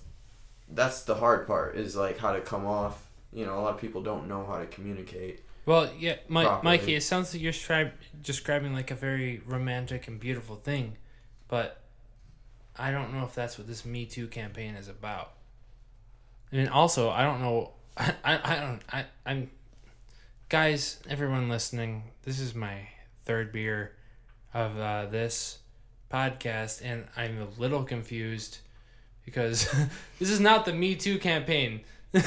that's the hard part is like how to come off you know a lot of people don't know how to communicate Well, yeah, Mi- Properly. Mikey, it sounds like you're stri- describing like a very romantic and beautiful thing, but I don't know if that's what this Me Too campaign is about. And also, I don't know. I, I, I don't. I, I'm. Guys, everyone listening, this is my third beer of uh, this podcast, and I'm a little confused because this is not the Me Too campaign.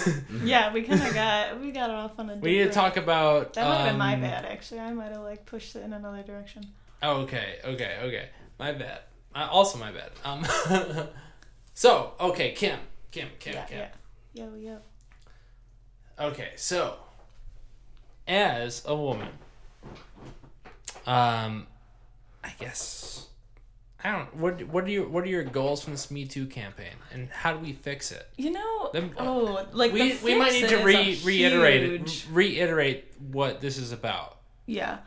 Yeah, we kind of got we got off on a. We need to talk about. That might have been my um, bad, actually. I might have like pushed it in another direction. Oh, okay, okay, okay. My bad. Uh, also my bad. Um. so okay, Kim, Kim, Kim, yeah, Kim. yeah. Yo, yo. Okay, so as a woman, um, I guess I don't. What what are your what are your goals from this Me Too campaign, and how do we fix it? You know, Them- oh, like we the we might need to re- reiterate huge- it, reiterate what this is about. Yeah.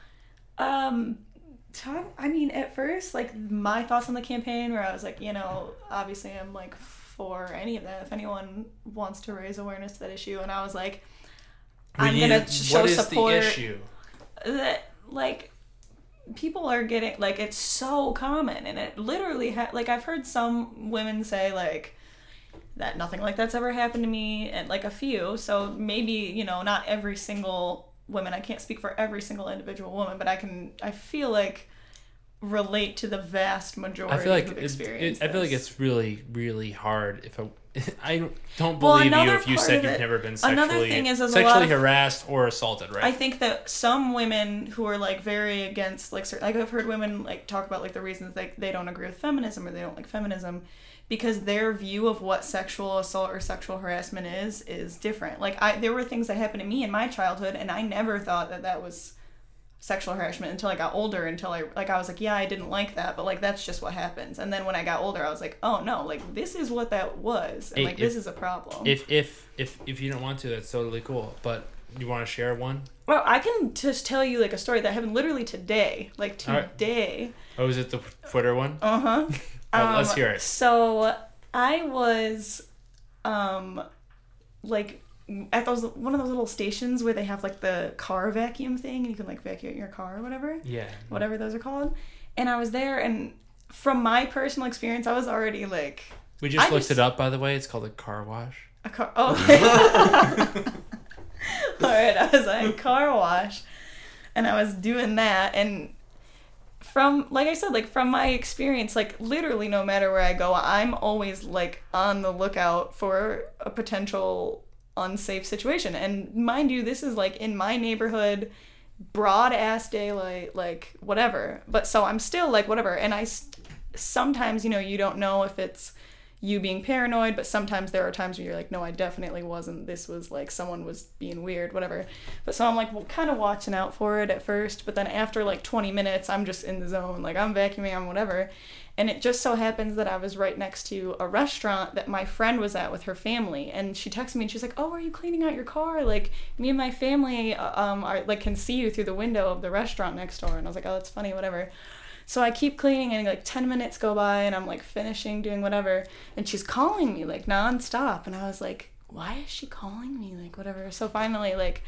Um talk, I mean at first like my thoughts on the campaign where I was like, you know, obviously I'm like for any of that if anyone wants to raise awareness to that issue. And I was like We I'm need- to show support that like people are getting like it's so common. And it literally ha- like I've heard some women say like that nothing like that's ever happened to me and like a few. So maybe you know not every single woman I can't speak for every single individual woman but I can I feel like relate to the vast majority I feel like it's, it, I feel like it's really really hard if I I don't Well, believe you if you said you've it- never been another sexually thing is, sexually of- harassed or assaulted, right? I think that some women who are like very against like certain, like I've heard women like talk about like the reasons like they don't agree with feminism or they don't like feminism because their view of what sexual assault or sexual harassment is is different. Like I there were things that happened to me in my childhood and I never thought that that was sexual harassment until I got older until I like I was like yeah I didn't like that but like that's just what happens and then when I got older I was like oh no like this is what that was and Hey, like this is a problem. if if if if you don't want to, that's totally cool. But you want to share one? Well, I can just tell you like a story that happened literally today. Like All right. today. Oh, is it the Twitter one? Uh huh. Right, let's hear it. So I was, um, like at those one of those little stations where they have like the car vacuum thing, and you can like vacuum your car or whatever, Yeah. whatever those are called. And I was there, and from my personal experience, I was already like We just I looked just- it up, by the way. It's called a car wash. a car. Oh, okay. All right, I was at a car wash, and I was doing that, and from like I said, like from my experience, like literally, no matter where I go, I'm always like on the lookout for a potential unsafe situation. And mind you, this is like in my neighborhood, broad ass daylight, like whatever. But so I'm still like whatever. And I s- sometimes, you know, you don't know if it's you being paranoid, but sometimes there are times where you're like, no, I definitely wasn't. This was like someone was being weird, whatever. But so I'm like, well, kind of watching out for it at first, but then after like 20 minutes, I'm just in the zone. Like I'm vacuuming, I'm whatever. And it just so happens that I was right next to a restaurant that my friend was at with her family, and she texted me and she's like, "Oh, are you cleaning out your car? Like me and my family, uh, um, are like can see you through the window of the restaurant next door." And I was like, "Oh, that's funny, whatever." So I keep cleaning and like 10 minutes go by and I'm like finishing doing whatever and she's calling me like nonstop and I was like, why is she calling me? Like whatever. So finally like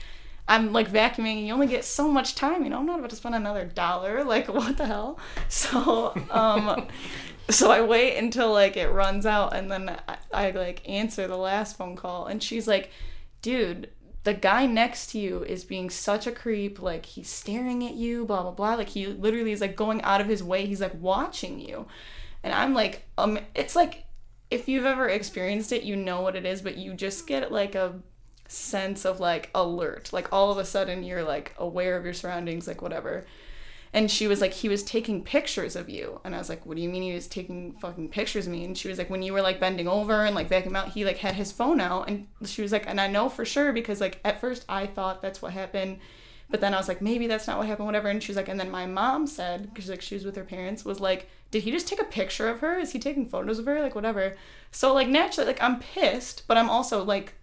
I'm like vacuuming and you only get so much time, you know, I'm not about to spend another dollar. Like what the hell? So um so I wait until like it runs out and then I, I like answer the last phone call and she's like, dude, the guy next to you is being such a creep. Like he's staring at you, blah blah blah. Like he literally is like going out of his way. He's like watching you, and I'm like, um, it's like if you've ever experienced it, you know what it is, but you just get like a sense of like alert. Like all of a sudden you're like aware of your surroundings, like whatever. And she was like, he was taking pictures of you. And I was like, what do you mean he was taking fucking pictures of me? And she was like, when you were like bending over and like vacuum out, he like had his phone out. And she was like, and I know for sure because like at first I thought that's what happened. But then I was like, maybe that's not what happened, whatever. And she was like, and then my mom said, because like she was with her parents, was like, did he just take a picture of her? Is he taking photos of her? Like whatever. So like naturally, like I'm pissed, but I'm also like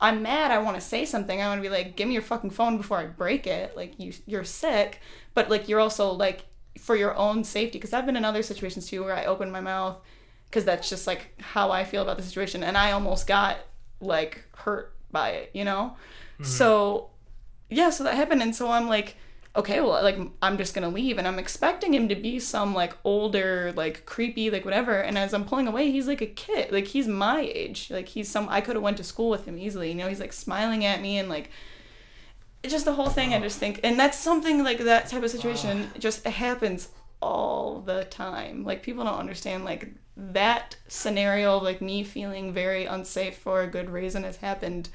I'm mad. I want to say something. I want to be like, give me your fucking phone before I break it. Like you, you're sick, but like you're also like for your own safety. Because I've been in other situations too where I open my mouth because that's just like how I feel about the situation, and I almost got like hurt by it, you know. Mm-hmm. So yeah, so that happened, and so I'm like, okay, well, like I'm just gonna leave, and I'm expecting him to be some like older, like creepy, like whatever. And as I'm pulling away, he's like a kid, like he's my age, like he's some. I could have went to school with him easily, you know. He's like smiling at me and like. Just the whole thing. I just think, and that's something like that type of situation. Just happens all the time. Like people don't understand. Like that scenario of like me feeling very unsafe for a good reason has happened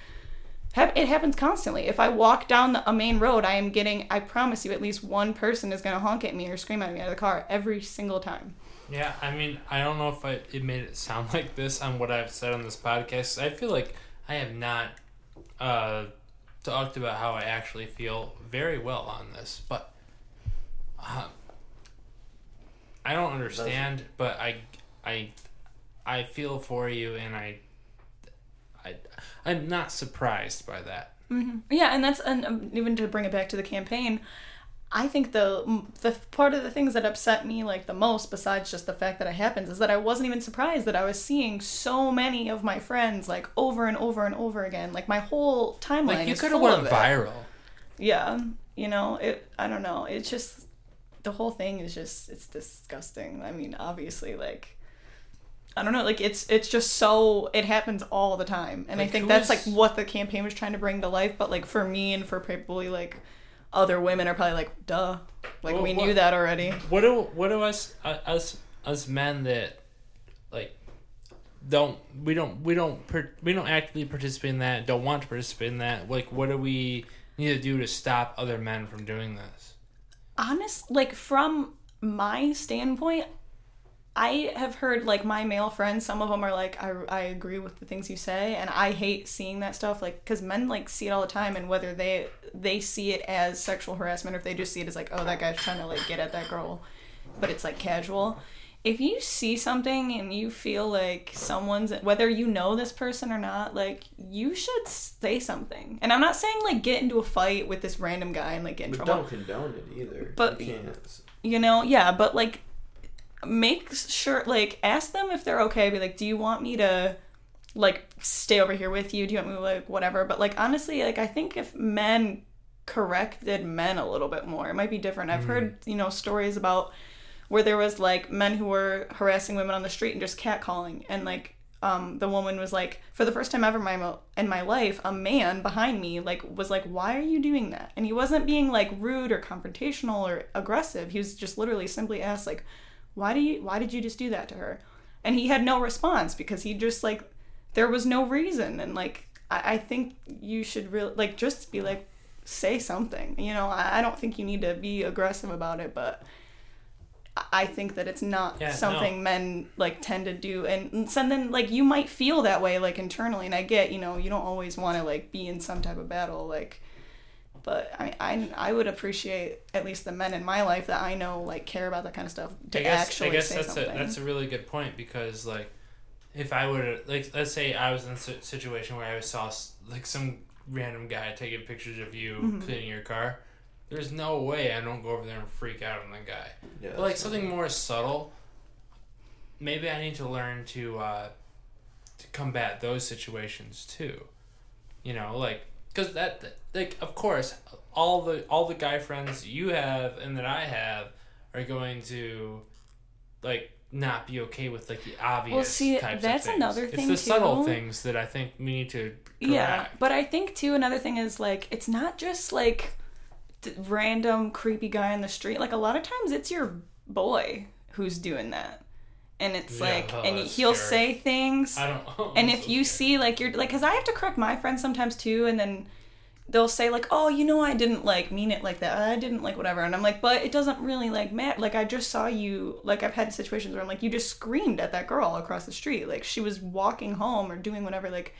hap- it happens constantly. If I walk down the, a main road, I am getting, I promise you, at least one person is going to honk at me or scream at me out of the car every single time. Yeah, I mean, I don't know if I it made it sound like this on what I've said on this podcast. I feel like I have not uh, talked about how I actually feel very well on this, but uh, I don't understand. But I, I, I feel for you, and I, I, I'm not surprised by that. Yeah, and that's and um, even to bring it back to the campaign, I think the the part of the things that upset me like the most, besides just the fact that it happens, is that I wasn't even surprised that I was seeing so many of my friends like over and over and over again. Like my whole timeline Like you could have went viral. Yeah, you know it. I don't know. It's just the whole thing is just it's disgusting. I mean, obviously, like I don't know. Like it's it's just so it happens all the time, and Like, I think that's is- like what the campaign was trying to bring to life. But like for me and for probably like other women are probably like, duh, like Well, we what- knew that already. what do what do us uh, us us men that like don't we don't we don't we don't actively participate in that don't want to participate in that like what do we need to do to stop other men from doing this honest like from my standpoint i have heard like my male friends some of them are like i, I agree with the things you say and i hate seeing that stuff like because men like see it all the time and whether they they see it as sexual harassment or if they just see it as like oh that guy's trying to like get at that girl but it's like casual if you see something and you feel like someone's whether you know this person or not like you should say something and i'm not saying like get into a fight with this random guy and like get in But trouble don't condone it either. But- you can't. you know yeah but like make sure like ask them if they're okay be like do you want me to like stay over here with you? Do you want me to like whatever? But like honestly like i think if men corrected men a little bit more it might be different. I've heard you know stories about where there was like men who were harassing women on the street and just catcalling. And like um, the woman was like for the first time ever my mo- in my life a man behind me like was like why are you doing that? And he wasn't being like rude or confrontational or aggressive. He was just literally simply asked like why do you why did you just do that to her and he had no response because he just like there was no reason and like I, I think you should really like just be like say something. You know, I, I don't think you need to be aggressive about it, but I- think that it's not Yeah, something men like tend to do, and, and so then like you might feel that way like internally, and I get you know you don't always want to like be in some type of battle like. But I, I I would appreciate at least the men in my life that I know like care about that kind of stuff to I guess, actually I guess say that's something. a that's a really good point because like if I would like let's say I was in a situation where I saw like some random guy taking pictures of you Mm-hmm. cleaning your car, there's no way I don't go over there and freak out on the guy. Yeah, But like something more subtle, maybe I need to learn to uh, to combat those situations too. You know, like because that like of course all the all the guy friends you have and that I have are going to like not be okay with like the obvious Well, see, types that's of things. another thing. it's the subtle things that I think we need to Yeah, but I think too another thing is like it's not just like random creepy guy on the street. Like a lot of times it's your boy who's doing that, and it's Yeah, like oh, and he'll scary. say things, I don't. and if you see like you're like because I have to correct my friends sometimes too, and then they'll say like oh you know I didn't like mean it like that. I didn't like whatever. And I'm like but it doesn't really like matter like I just saw you like I've had situations where I'm like you just screamed at that girl across the street. Like she was walking home or doing whatever like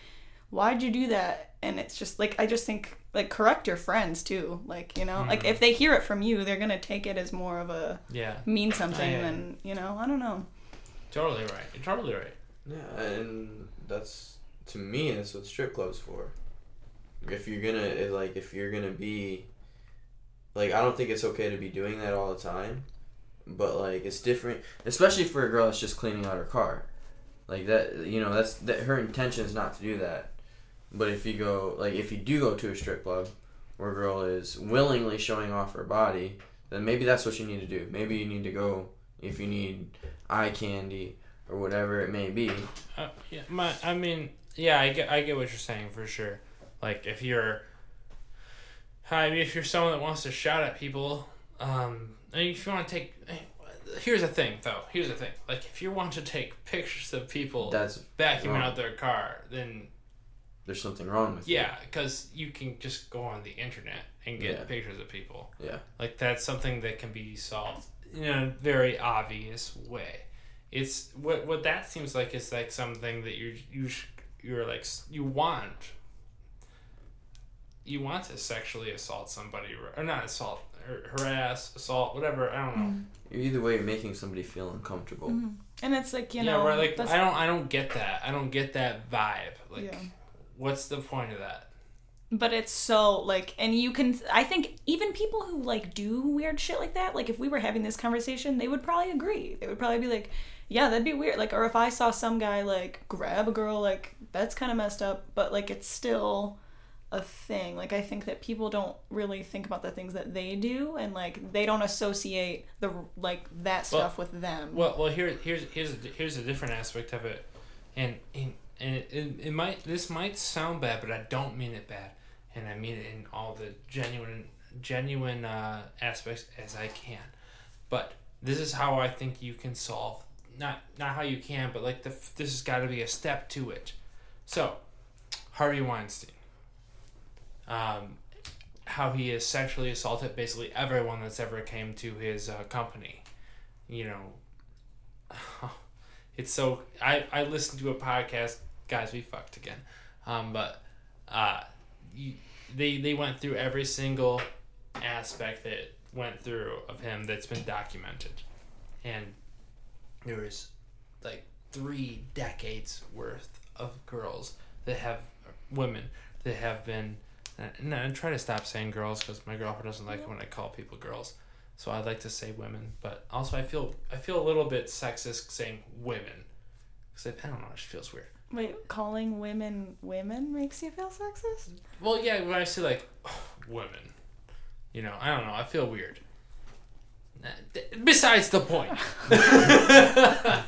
why'd you do that? And it's just like I just think like correct your friends too like you know like if hmm. they hear it from you they're gonna take it as more of a yeah, mean something I- than you know I don't know totally right. You're totally right. Yeah, and that's to me that's what strip clubs for. If you're gonna like, if you're gonna be, like, I don't think it's okay to be doing that all the time, but like, it's different, especially for a girl that's just cleaning out her car, like that. You know, that's that her intention is not to do that, but if you go, like, if you do go to a strip club where a girl is willingly showing off her body, then maybe that's what you need to do. Maybe you need to go if you need eye candy or whatever it may be. Uh, yeah, my, I mean, yeah, I get, I get what you're saying for sure. Like, if you're, I mean, if you're someone that wants to shout at people, um, mean, if you want to take, eh, here's the thing, though. Here's the thing. Like, if you want to take pictures of people That's vacuuming wrong. out their car, then there's something wrong with yeah, because you can just go on the internet and get Yeah. pictures of people. Yeah. Like, that's something that can be solved in a very obvious way. It's what what that seems like is like something that you you you're like you want you want to sexually assault somebody or not assault or harass assault whatever I don't know mm-hmm. you. Either way, you're making somebody feel uncomfortable. Mm-hmm. and it's like you yeah know where like I don't I don't get that I don't get that vibe like Yeah. what's the point of that but it's so like and you can i think even people who like do weird shit like that like if we were having this conversation they would probably agree. They would probably be like yeah that'd be weird. Like or if i saw some guy like grab a girl like that's kind of messed up but like it's still a thing. Like i think that people don't really think about the things that they do and like they don't associate the like that Well- stuff with them. Well, well, here, here's here's here's a different aspect of it, and and, and it, it, it might this might sound bad, but I don't mean it bad, and I mean it in all the genuine genuine uh, aspects as I can. But this is how I think you can solve not not how you can, but like the this has got to be a step to it. So, Harvey Weinstein. Um, how he has sexually assaulted basically everyone that's ever came to his uh, company. You know, it's so I I listened to a podcast. Guys, we fucked again. Um, but uh, they they went through every single aspect that went through of him that's been documented, and there was like three decades worth of girls that have women that have been. And I try to stop saying girls because my girlfriend doesn't like it when I call people girls. So I'd like to say women, but also I feel I feel a little bit sexist saying women because I, I don't know, it just feels weird. Wait calling women women makes you feel sexist Well, yeah, when I say like women, you know, I don't know, I feel weird. Besides the point. uh,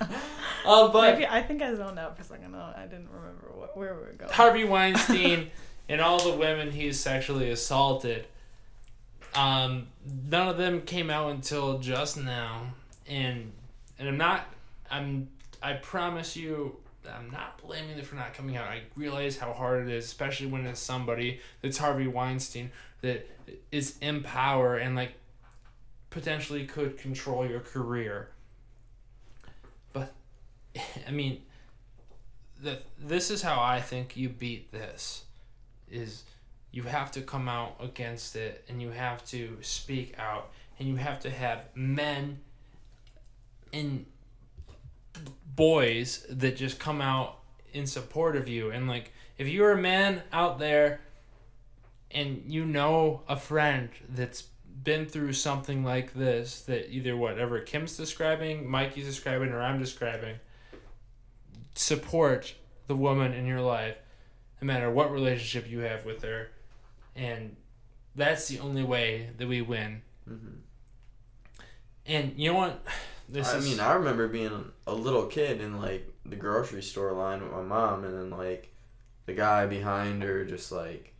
but Maybe I think I zoned out for a second. I didn't remember what, where we were going. Harvey Weinstein and all the women he's sexually assaulted, um, none of them came out until just now, and and I'm not, I'm, I promise you, I'm not blaming them for not coming out. I realize how hard it is, especially when it's somebody that's Harvey Weinstein that is in power and like potentially could control your career. But I mean, this is how I think you beat this is you have to come out against it and you have to speak out and you have to have men and boys that just come out in support of you and like if you're a man out there and you know a friend that's been through something like this that either whatever Kim's describing, Mikey's describing, or I'm describing, support the woman in your life, no matter what relationship you have with her, and that's the only way that we win. Mhm. And you know what? This I is mean, I remember being a little kid in like the grocery store line with my mom, and then like the guy behind her just like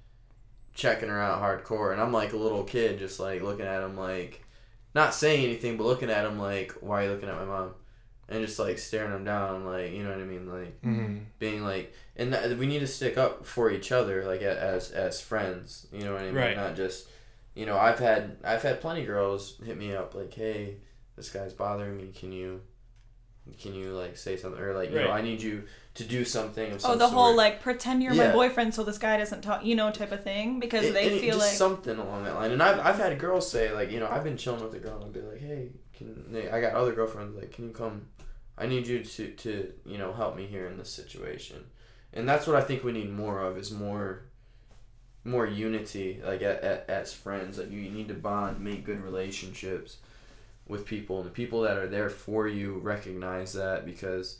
checking her out hardcore, and I'm like a little kid just like looking at him like not saying anything, but looking at him like, why are you looking at my mom? And just like staring him down, like you know what I mean, like Mhm. being like, and that, we need to stick up for each other, like as as friends. You know what I mean? Right. Not just, you know, I've had I've had plenty of girls hit me up like, hey, this guy's bothering me. Can you, can you like say something or like, you know, I need you to do something of Oh, some the whole like pretend you're Yeah. my boyfriend so this guy doesn't talk, you know, type of thing because It- they and it- feel just like something along that line. And I've I've had girls say like, you know, I've been chilling with a girl and I'll be like, hey, can I got other girlfriends like, can you come? I need you to to you know help me here in this situation, and that's what I think we need more of is more. More unity, like a a as friends, like you, you need to bond, make good relationships with people, and the people that are there for you recognize that because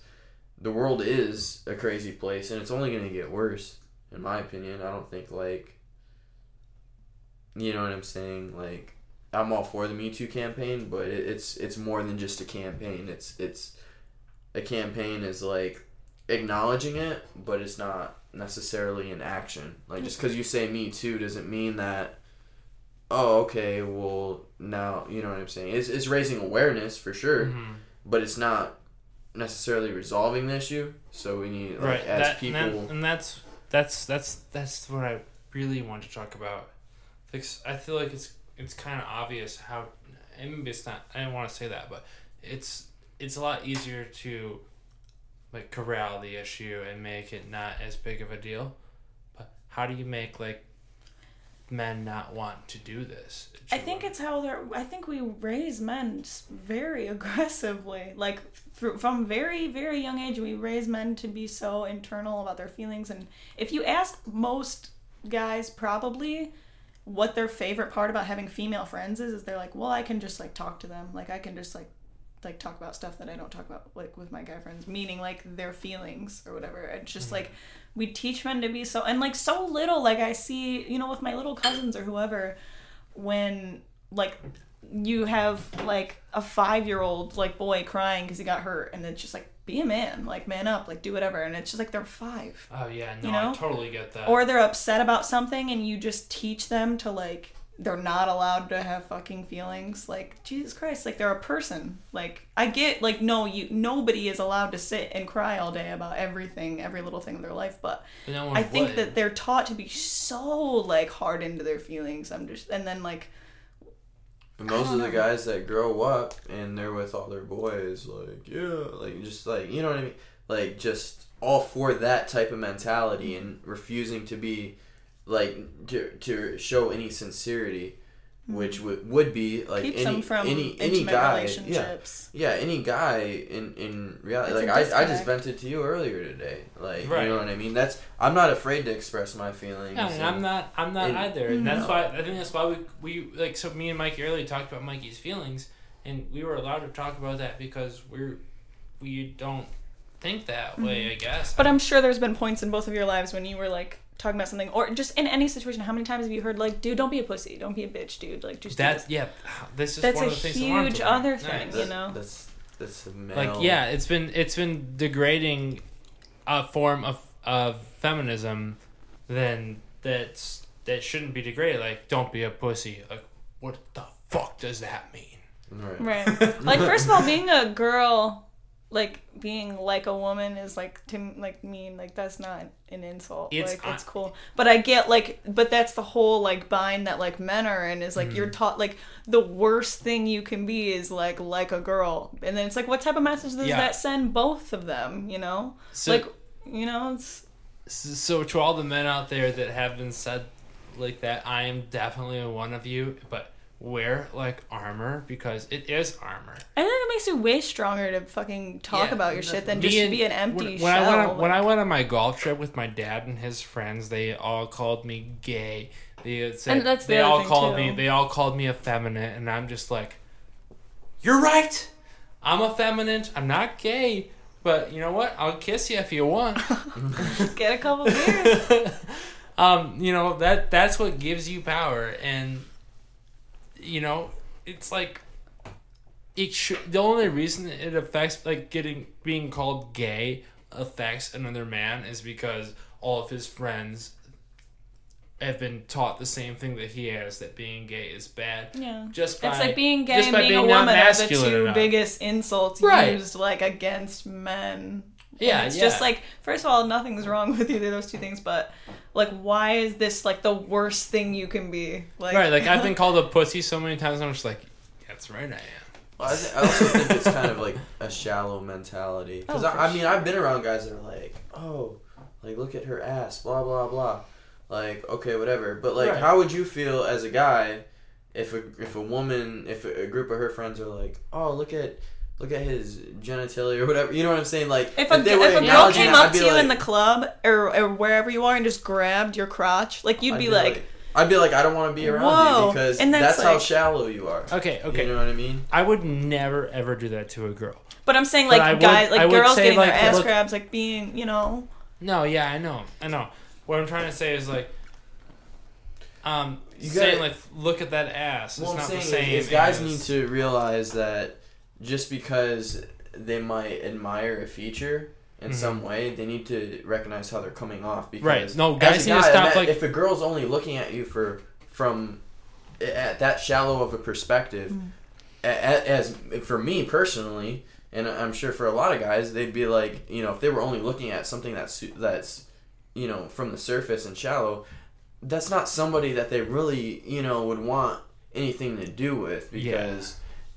the world is a crazy place, and it's only going to get worse, in my opinion. I don't think like you know what I'm saying? Like, I'm all for the Me Too campaign, but it's it's more than just a campaign. It's it's a campaign is like acknowledging it, but it's not necessarily an action. Like just because you say Me Too doesn't mean that. Oh, okay. Well, now you know what I'm saying. It's it's raising awareness for sure, Mhm. but it's not necessarily resolving the issue. So we need like right as that, people. and, that- and that's that's that's that's what I really want to talk about. I feel like it's it's kind of obvious how, and maybe it's not. I didn't want to say that, but it's it's a lot easier to like corral the issue and make it not as big of a deal. But how do you make like men not want to do this? I think it's how they're. I think we raise men very aggressively. Like fr- from very very young age, we raise men to be so internal about their feelings. And if you ask most guys, probably what their favorite part about having female friends is, is they're like, well, I can just like talk to them. Like I can just like like talk about stuff that I don't talk about like with my guy friends, meaning like their feelings or whatever. It's just mm-hmm. like we teach men to be so and like so little. Like I see, you know, with my little cousins or whoever, when like you have like a five year old like boy crying because he got hurt, and it's just like be a man, like man up, like do whatever, and it's just like they're five Oh yeah, no, you know? I totally get that. or they're upset about something and you just teach them to like they're not allowed to have fucking feelings like jesus christ like they're a person like i get like no you nobody is allowed to sit and cry all day about everything every little thing in their life but But no one i think would. that they're taught to be so like hard into their feelings i'm just and then like And those don't are the know. guys that grow up and they're with all their boys, like, yeah, like, just like, you know what I mean? Like, just all for that type of mentality and refusing to be, like, to, to show any sincerity, which would, would be, like, keeps any, them from any, any guy. Yeah. relationships Yeah, any guy in, in reality, It's like, a I, I just vented to you earlier today. Like, Right. you know what I mean? That's, I'm not afraid to express my feelings. Yeah, and I'm not. I'm not and- either, and that's No. why I think that's why we we like. So me and Mikey earlier talked about Mikey's feelings, and we were allowed to talk about that because we're we don't think that way. I guess. Mm-hmm. but i'm sure there's been points in both of your lives when you were like talking about something or just in any situation how many times have you heard like dude don't be a pussy don't be a bitch dude like just that's yeah. This is That's one a of the things I wanted huge to learn. other Nice. thing, you know? That's, that's a male. Like yeah, it's been it's been degrading a form of of feminism, then that's that shouldn't be degraded. Like don't be a pussy. Like what the fuck does that mean? Right. Right. like first of all, being a girl, like being like a woman is like to like mean like that's not an insult. It's like it's cool. But I get like but that's the whole like bind that like men are in is like Mm-hmm. you're taught like the worst thing you can be is like like a girl. And then it's like what type of message does Yeah. that send both of them, you know? So- like you know, it's So to all the men out there that have been said like that, I am definitely one of you. But wear like armor because it is armor. I think it makes you way stronger to fucking talk Yeah, about your shit than just and- be an empty when, when shell. I went on, when I went on my golf trip with my dad and his friends, they all called me gay. They said And that's the they all called too. me they all called me effeminate, and I'm just like, you're right. I'm effeminate. I'm not gay, but you know what? I'll kiss you if you want. get a couple beers. um, you know that that's what gives you power, and you know it's like it should. The only reason it affects like getting being called gay affects another man is because all of his friends have been taught the same thing that he has that being gay is bad. Yeah. Just by It's like being gay just and by being, a woman are the two enough. biggest insults Right. used like against men. Yeah, And it's yeah. just like first of all, nothing's wrong with either of those two things, but like why is this like the worst thing you can be? Like right. Like I've been called a pussy so many times. I'm just like, that's right, I am. Well, I, th- I also think it's kind of like a shallow mentality. Because Oh, I, I mean, I've been around guys that are like, oh, like look at her ass, blah blah blah. Like okay, whatever. But like, Right. how would you feel as a guy if a if a woman, if a, a group of her friends are like, oh, look at look at his genitalia or whatever. You know what I'm saying? Like if a, they were if a girl came up to you like- in the club or, or wherever you are and just grabbed your crotch, like you'd I'd be, like, I'd be like, I don't want to be around Whoa. you because And that's, that's how shallow you are. Okay, okay. You know what I mean? I would never ever do that to a girl. but I'm saying like guys, like girls getting like, their ass look- grabs, like being, you know, No, yeah, I know, I know. What I'm trying to say is like, um, You saying gotta- like, look at that ass. Well, it's I'm not the same. is, is guys as- need to realize that just because they might admire a feature in Mhm. some way, they need to recognize how they're coming off. Because Right. No, guys a need to stop, ima- like- if a girl's only looking at you for from at that shallow of a perspective, Mm. a- a- as for me personally, and I'm sure for a lot of guys, they'd be like, you know, if they were only looking at something that's that's you know from the surface and shallow, that's not somebody that they really you know would want anything to do with Yeah.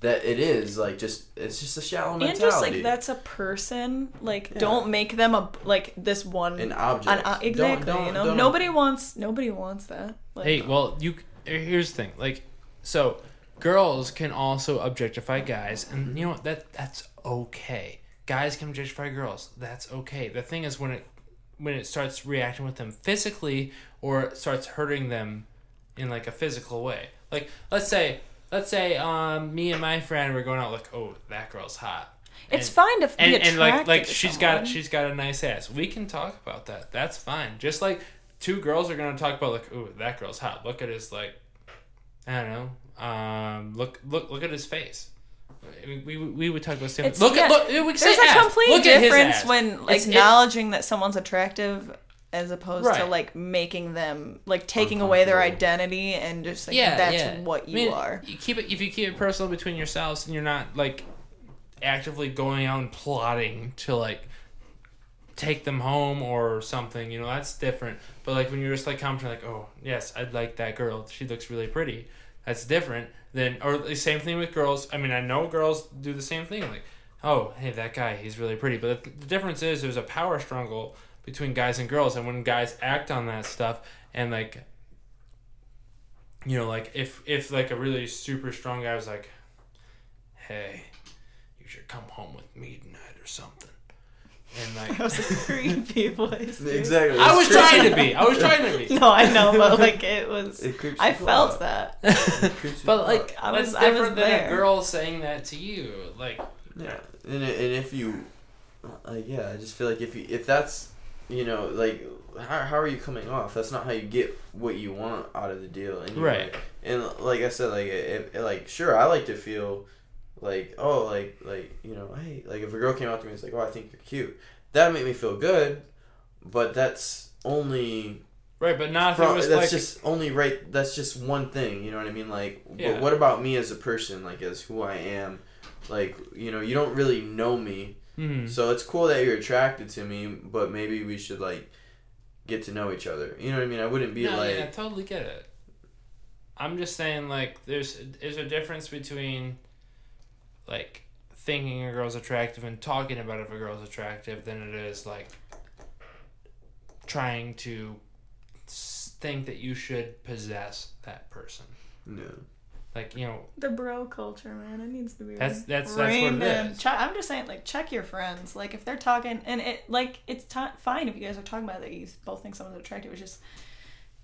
Because that it is like just it's just a shallow mentality. and just like that's a person. Like, don't make them a like this one an object. An, uh, Don't- exactly, don't- you know. don't- Nobody wants nobody wants that. Like, Hey, well, you. Here's the thing, like, so girls can also objectify guys, and you know? That that's okay. Guys can objectify girls. That's okay. The thing is when it when it starts reacting with them physically or it starts hurting them in like a physical way. Like let's say let's say um me and my friend were going out like oh that girl's hot. it's And- fine to be and, attracted and like like she's someone. got she's got a nice ass. We can talk about that. That's fine. Just like two girls are gonna talk about like, oh, that girl's hot. Look at his like, I don't know. Um, look look look at his face. We, we, we would talk about same. Look yeah. at look. We There's a ass. complete Look difference when like It's- it- acknowledging that someone's attractive as opposed to like making them like taking away their identity and just like yeah, that's yeah. what I you mean, are. You keep it if you keep it personal between yourselves and you're not like actively going out and plotting to like take them home or something, you know, that's different. But like when you're just like commenting like, Oh, yes, I'd like that girl. She looks really pretty. That's different than or the same thing with girls. I mean I know girls do the same thing, like, oh, hey, that guy, he's really pretty. But the the difference is there's a power struggle between guys and girls and when guys act on that stuff and like you know, like if if like a really super strong guy was like, "Hey, you should come home with me tonight or something," and like That was a creepy voice. dude. exactly. I was creepy. trying to be, I was trying to be, No, I know, but like it was. It I felt out. that. It creeps people but like I that's was- I was different than there. a girl saying that to you. Like, Yeah, and and if you, like, yeah, I just feel like if you if that's, you know, like, how, how are you coming off? That's not how you get what you want out of the deal, anyway. Right. And like I said, like, if, like, sure, I like to feel, like, oh, like, like, you know, hey, like, if a girl came out to me and was like, oh, I think you're cute, that made me feel good, but that's only right, but not it was that's like, just only right. That's just one thing. You know what I mean? Like, Yeah. but what about me as a person? Like, as who I am? Like, you know, you don't really know me. Hmm. So it's cool that you're attracted to me, but maybe we should like get to know each other. You know what I mean? I wouldn't be no, like yeah, I totally get it. I'm just saying, like, there's there's a difference between, like, thinking a girl's attractive and talking about if a girl's attractive than it is like trying to think that you should possess that person. no. Like, you know, The bro culture, man, it needs to be. That's- that's- that's what it is. Che- I'm just saying, like, check your friends. Like, if they're talking, and it, like, it's ti fine if you guys are talking about that you both think someone's attractive. It's just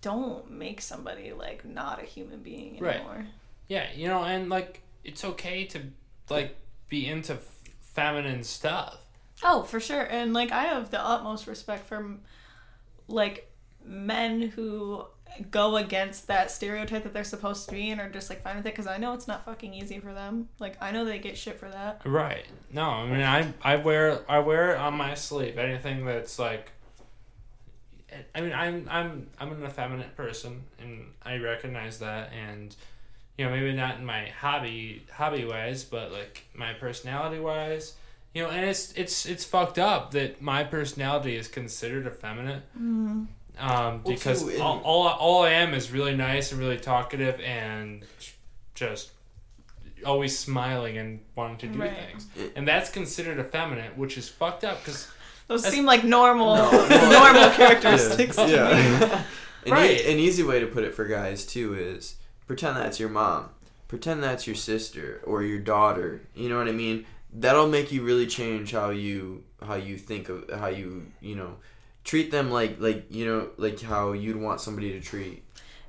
don't make somebody like not a human being Right. anymore. yeah, you know, and like it's okay to like be into f- feminine stuff. Oh, for sure. And like I have the utmost respect for like men who go against that stereotype that they're supposed to be and are just like fine with it because I know it's not fucking easy for them. Like I know they get shit for that. Right. No, I mean I I wear I wear it on my sleeve. Anything that's like I mean I'm I'm I'm an effeminate person and I recognize that and you know maybe not in my hobby hobby wise but like my personality wise you know and it's it's it's fucked up that my personality is considered effeminate mm-hmm. Um because too, all, all all I am is really nice and really talkative and just always smiling and wanting to do Right. things and that's considered effeminate which is fucked up because Those seem like normal No. normal characteristics to me. Yeah. An, Right. e- an easy way to put it for guys too is pretend that's your mom, pretend that's your sister or your daughter. You know what I mean? That'll make you really change how you how you think of how you you know treat them like like you know like how you'd want somebody to treat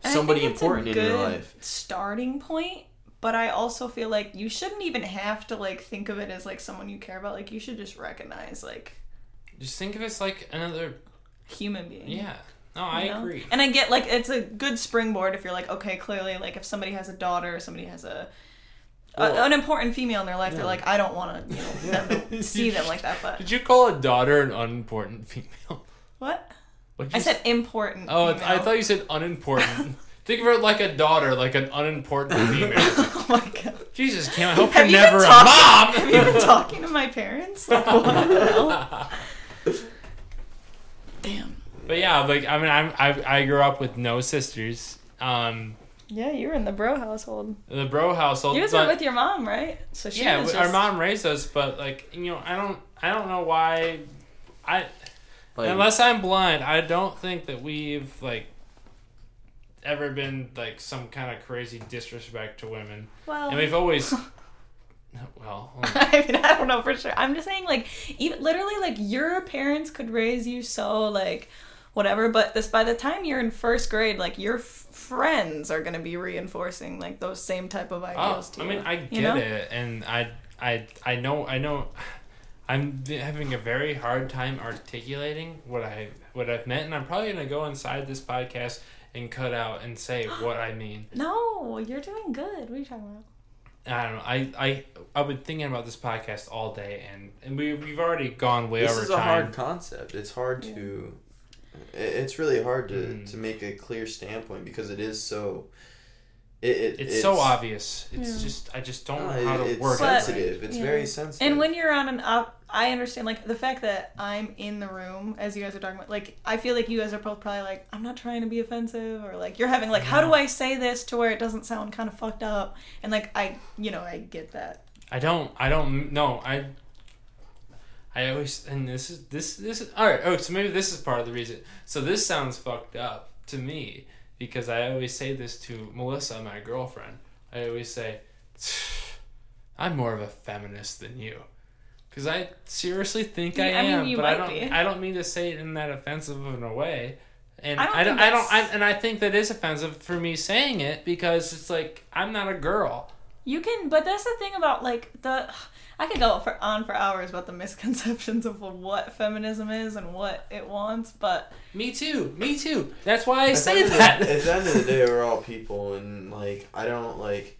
And somebody think a important in your life. Starting point, but I also feel like you shouldn't even have to like think of it as like someone you care about. Like you should just recognize like just think of it as like another human being. yeah no i you know? agree And I get like it's a good springboard if you're like, okay, clearly like if somebody has a daughter or somebody has a, a Well- an important female in their life, they're like, I don't want to, you know, them to see them like that. But did you call a daughter an unimportant female what? I said important. Oh, female. I thought you said unimportant. Think of her like a daughter, like an unimportant female. oh my god. Jesus, Kim, I hope Have you're you never a talking- mom. Have you been talking to my parents? Like, what the hell? Damn. But yeah, like I mean, I'm, I I grew up with no sisters. Um, Yeah, you were in the bro household. the bro household. You guys were with your mom, right? So she yeah, was our mom raised us, but like you know, I don't I don't know why. I Like, unless I'm blind, I don't think that we've like ever been like some kind of crazy disrespect to women, Well, and we've always. Well, um, I mean, I don't know for sure. I'm just saying, like, even literally, like, your parents could raise you so, like, whatever. But this, by the time you're in first grade, like, your f- friends are gonna be reinforcing like those same type of Oh, to I you. mean, I get you know? it, and I, I, I know, I know. I'm having a very hard time articulating what I what I've meant, and I'm probably gonna go inside this podcast and cut out and say what I mean. No, you're doing good. What are you talking about? I don't know. I I I've been thinking about this podcast all day, and and we we've already gone way this over is time. a hard concept. It's hard to. It's really hard to, Mm. to make a clear standpoint because it is so. It, it, it's, so obvious. It's Yeah. just I just don't no, know how it- to it's word But- it. sensitive. It's yeah. very sensitive. And when you're on an up, I understand like the fact that I'm in the room as you guys are talking about. Like I feel like you guys are both probably like I'm not trying to be offensive or like you're having like how do I say this to where it doesn't sound kind of fucked up and like I you know I get that. I don't. I don't know. I. I always and this is this this is all right. Oh, so maybe this is part of the reason. So this sounds fucked up to me because I always say this to Melissa, my girlfriend. I always say, "I'm more of a feminist than you," because I seriously think I I mean, am. you but I don't. be. I don't mean to say it in that offensive of a way. And I don't I don't. I don't. I, and I think that is offensive for me saying it because it's like I'm not a girl. You can, but that's the thing about like the. I could go for, on for hours about the misconceptions of what feminism is and what it wants, but Me too. Me too. That's why I At say end of the- that. at the end of the day, we're all people, and like I don't like.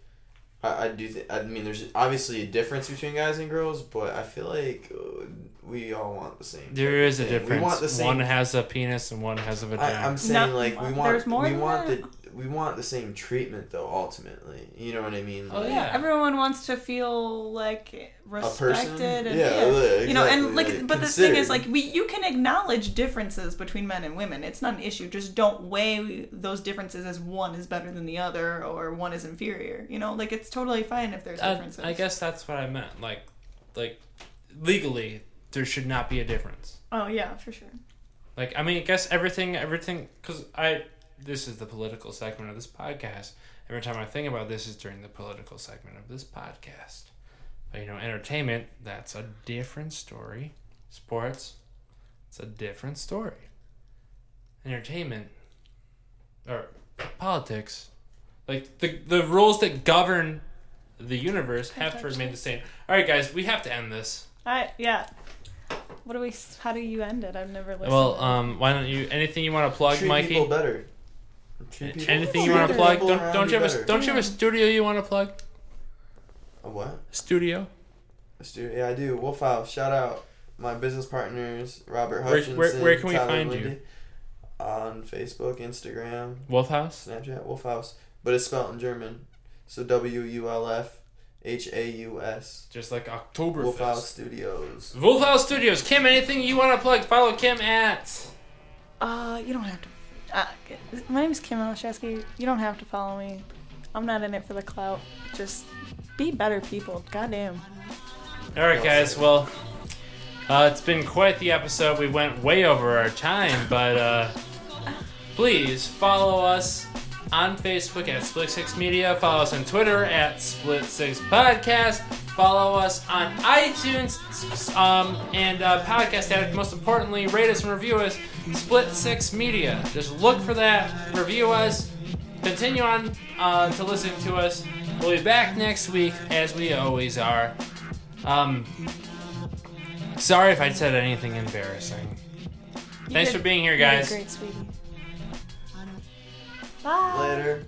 I, I do. Th- I mean, there's obviously a difference between guys and girls, but I feel like uh, we all want the same. There type is of a thing. difference. We want the same. One has a penis and one has a vagina. I, I'm saying No, like we want there's more we than want that. the we want the same treatment though. Ultimately, you know what I mean? Oh, yeah. Everyone wants to feel like respected and Yeah, yeah, li- you know, and like, like, but the thing is, like, we you can acknowledge differences between men and women. It's not an issue. Just don't weigh those differences as one is better than the other or one is inferior. You know, like it's totally fine if there's Uh, differences. I guess that's what I meant. Like, like legally, there should not be a difference. Oh yeah, for sure. Like, I mean, I guess everything, everything, because I, this is the political segment of this podcast. Every time I think about this is during the political segment of this podcast. But, you know, entertainment, that's a different story. Sports, it's a different story. Entertainment, or politics, like, the, the rules that govern the universe have to remain the same. All right, guys, we have to end this. All right, yeah. What do we? How do you end it? I've never listened. Well, um, why don't you, anything you want to plug, treat Mikey? people better. Treat people- Anything you want to plug? Don't, don't you have a don't you have a studio you want to plug? A what? Studio. A studio? Yeah, I do. Wulf Haus. Shout out my business partners, Robert Where- Hutchinson. where- where can we Tyler find you? Lindy. On Facebook, Instagram, Wulf Haus. Snapchat, Wulf Haus. But it's spelled in German. So W U L F H A U S. Just like October. Wulf Haus Studios. Wulf Haus Studios. Kim, anything you want to plug? Follow Kim at. Uh, you don't have to. Uh, my name is Kim Olszewski. You don't have to follow me. I'm not in it for the clout. Just be better people. Goddamn. All right, guys. Well, uh, it's been quite the episode. We went way over our time, but uh, please follow us on Facebook at Split Six Media. Follow us on Twitter at Split Six Podcast. Follow us on iTunes um, and uh, Podcast Addict. Most importantly, rate us and review us. Split Six Media. Just look for that. Review us. Continue on uh, to listen to us. We'll be back next week, as we always are. Um, sorry if I said anything embarrassing. You Thanks did- for being here, you did guys. Great, sweetie. Bye. Later.